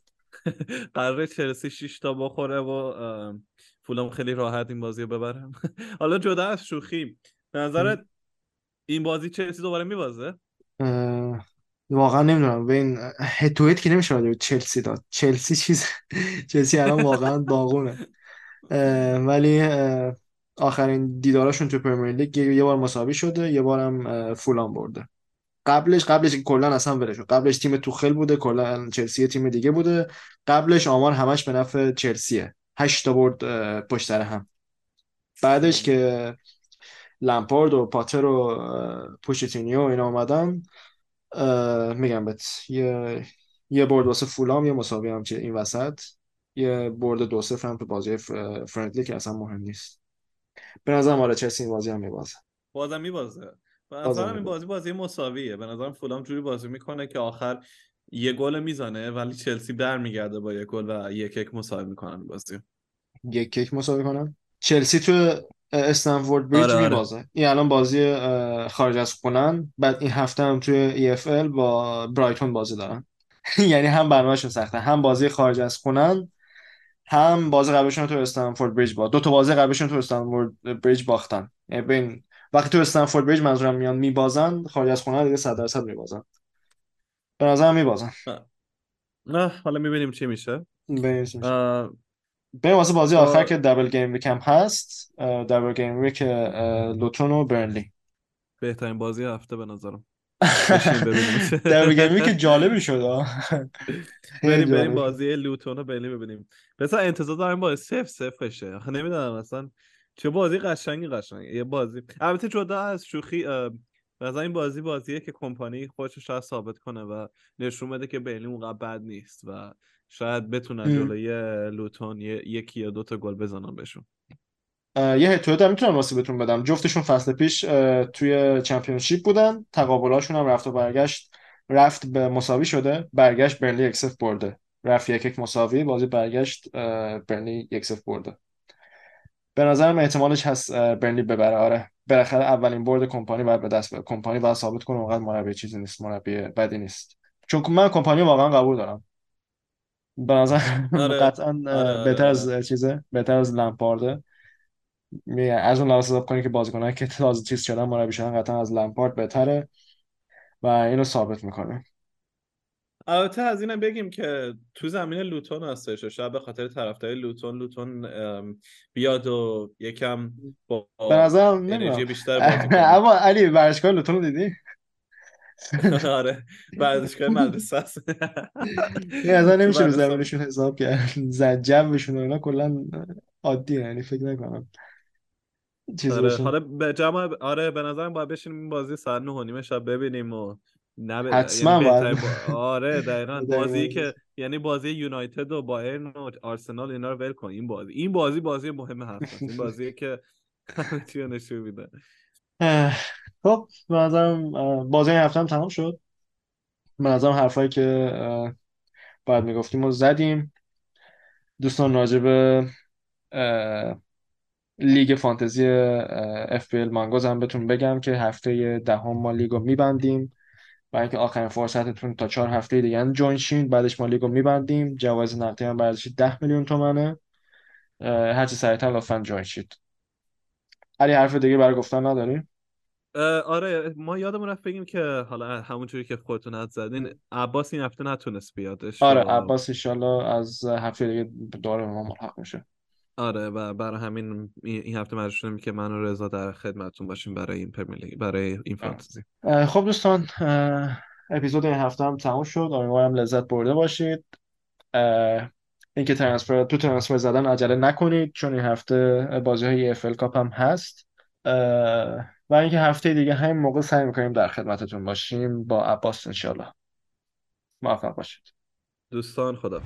قراره چلسی 6 تا بخوره و فولام خیلی راحت این بازی رو ببره حالا جدا از شوخی به نظرت این بازی چلسی دوباره میبازه؟ واقعا نمی‌دونم. تو هد که نمیشه راجع چلسی داد. چلسی چیز چلسی الان واقعا داغونه ولی آخرین دیداراشون تو پرمیر لیگ یه بار مساوی شده یه بارم فولان برده. قبلش قبلش کلا اصلا ولش. قبلش تیم توخل بوده کلا چلسی تیم دیگه بوده. قبلش آمار همش به نفع چلسیه. هشت تا برد پشت سر هم. بعدش که لمپارد و پاتر و پوشتینیو اینا اومدن میگم بهت یه یه برد واسه فولام یه مساوی هم چه این وسط. یه برد دو صفر هم تو بازی فرندلی که اصلا مهم نیست. به نظرم آره چلسی این بازی هم میبازه. بازم میبازه. به نظرم این. بازی بازی مساویه. به نظرم فولام جوری بازی می‌کنه که آخر یه گل می‌زنه ولی چلسی برمیگرده با یه گل و یک یک مساوی می‌کنن بازی. یک یک مساوی کنن. چلسی تو استنفورد بریج آره، آره. میبازه. این الان بازی خارج از خونن. بعد این هفته هم توی ای اف ال با برایتون بازی دارن. یعنی هم برنامه‌شون سخته هم بازی خارج از خونن هم بازی قبلشون تو استنفورد بریج با دو تا بازی قبلشون تو استنفورد بریج باختن. یعنی ببین وقتی تو استنفورد بریج منظورم میان میبازن خارج از خونه دیگه 100 درصد میبازن. به نظرم میبازن. نه. حالا می‌بینیم چی میشه. بریم بریم واسه بازی با- آخر که double gameweek هم هست. double gameweek لوتون و برنلی. بهترین بازی هفته به نظرم. double gameweek جالبی شد بریم بریم. بازی لوتون رو بریم ببینیم. پسر انتظار دارم بازی صفر صفر بشه آخه نمی‌دونم اصلا چه بازی قشنگی قشنگی. یه بازی. البته جدا از شوخی نظر این بازی بازیه که کمپانی خودش شاید ثابت کنه و نشون بده که برلین اونقدر بد نیست و شاید بتونن. جلوی لوتون یکی یا دو تا گل بزنن بهشون. یه هد هم می‌تونم واسه بهتون بدم. جفتشون فصل پیش توی چمپیونشیپ بودن تقابلاشون هم رفت و برگشت رفت به مساوی شده برگشت برنلی صفر برده. رفت یک یک مساوی بازی برگشت برنلی یک صفر برده. به نظرم احتمالش هست برنلی ببره. آره بالاخره اولین برد کمپانی باید به دست بره کمپانی باید ثابت کنه اونقدر مربی چیزی نیست مربی بدی نیست. چون من کمپانی واقعا قبول دارم. به نظر آره. قطعا آره، آره، بهتر از آره. چیزه بهتر از لمپارده. از اون لحاظ حساب کنی که بازیکنان که تازه چیز شدن مربی شدن قطعا از لمپارد بهتره و اینو ثابت می‌کنه البته از اینم بگیم که تو زمین لوتون هستش و شاید به خاطر طرفداری لوتون لوتون بیاد و یکم با به نظرم انرژی بیشتر اما علی ورزشگاه لوتون رو دیدی؟ آره ورزشگاه مدرسه است. اصلا نمیشه ورزشگاه- زمینشون حساب کرد. زد جوشون و اینا کلا عادیه یعنی فکر نکنم. چیزی آره. حالا به جمع آره به نظرم باید بشینیم این بازی ساعت 9 و نیم شب ببینیم و نه حتما یعنی با... آره دقیقا. بازی. که یعنی بازی یونایتد و بایرن و آرسنال اینا رو ول کن. این بازی این بازی بازی مهم است. این بازی که همه چی رو نشون میده. خب به نظرم بازی این هفته هم تمام شد. به نظرم حرفایی که باید می‌گفتیم رو زدیم. دوستان اه، لیگ فانتزی FPL مانگوز هم بهتون بگم که هفته دهم ما لیگو میبندیم و اینکه آخرین فرصتتون تا چهار هفته دیگه هم join شین بعدش ما لیگو میبندیم. جوایز نقدی هم برش 10 میلیون تومنه. اه، هرچی سریعتر لطفا جوین شید. علی حرف دیگه برای گفتن نداریم آره ما یادمون رفت بگیم که حالا همونجوری که خودتون حد زدین عباس این هفته نتونست بیادش آره عباس ایشالله از هفته دیگه دوره ما ملحق میشه. آره و برای همین این هفته مجبور شدیم که من و رضا در خدمتتون باشیم برای این پرمیر برای این فانتزی خب دوستان اپیزود این هفته هم تموم شد. امیدوارم لذت برده باشید. اینکه ترنسفر تو ترنسفر زدن عجله نکنید چون این هفته بازی های اف ال کاپ هم هست. و اینکه هفته دیگه همین موقع سعی می‌کنیم در خدمتتون باشیم با عباس انشالله موفق باشید. دوستان خدا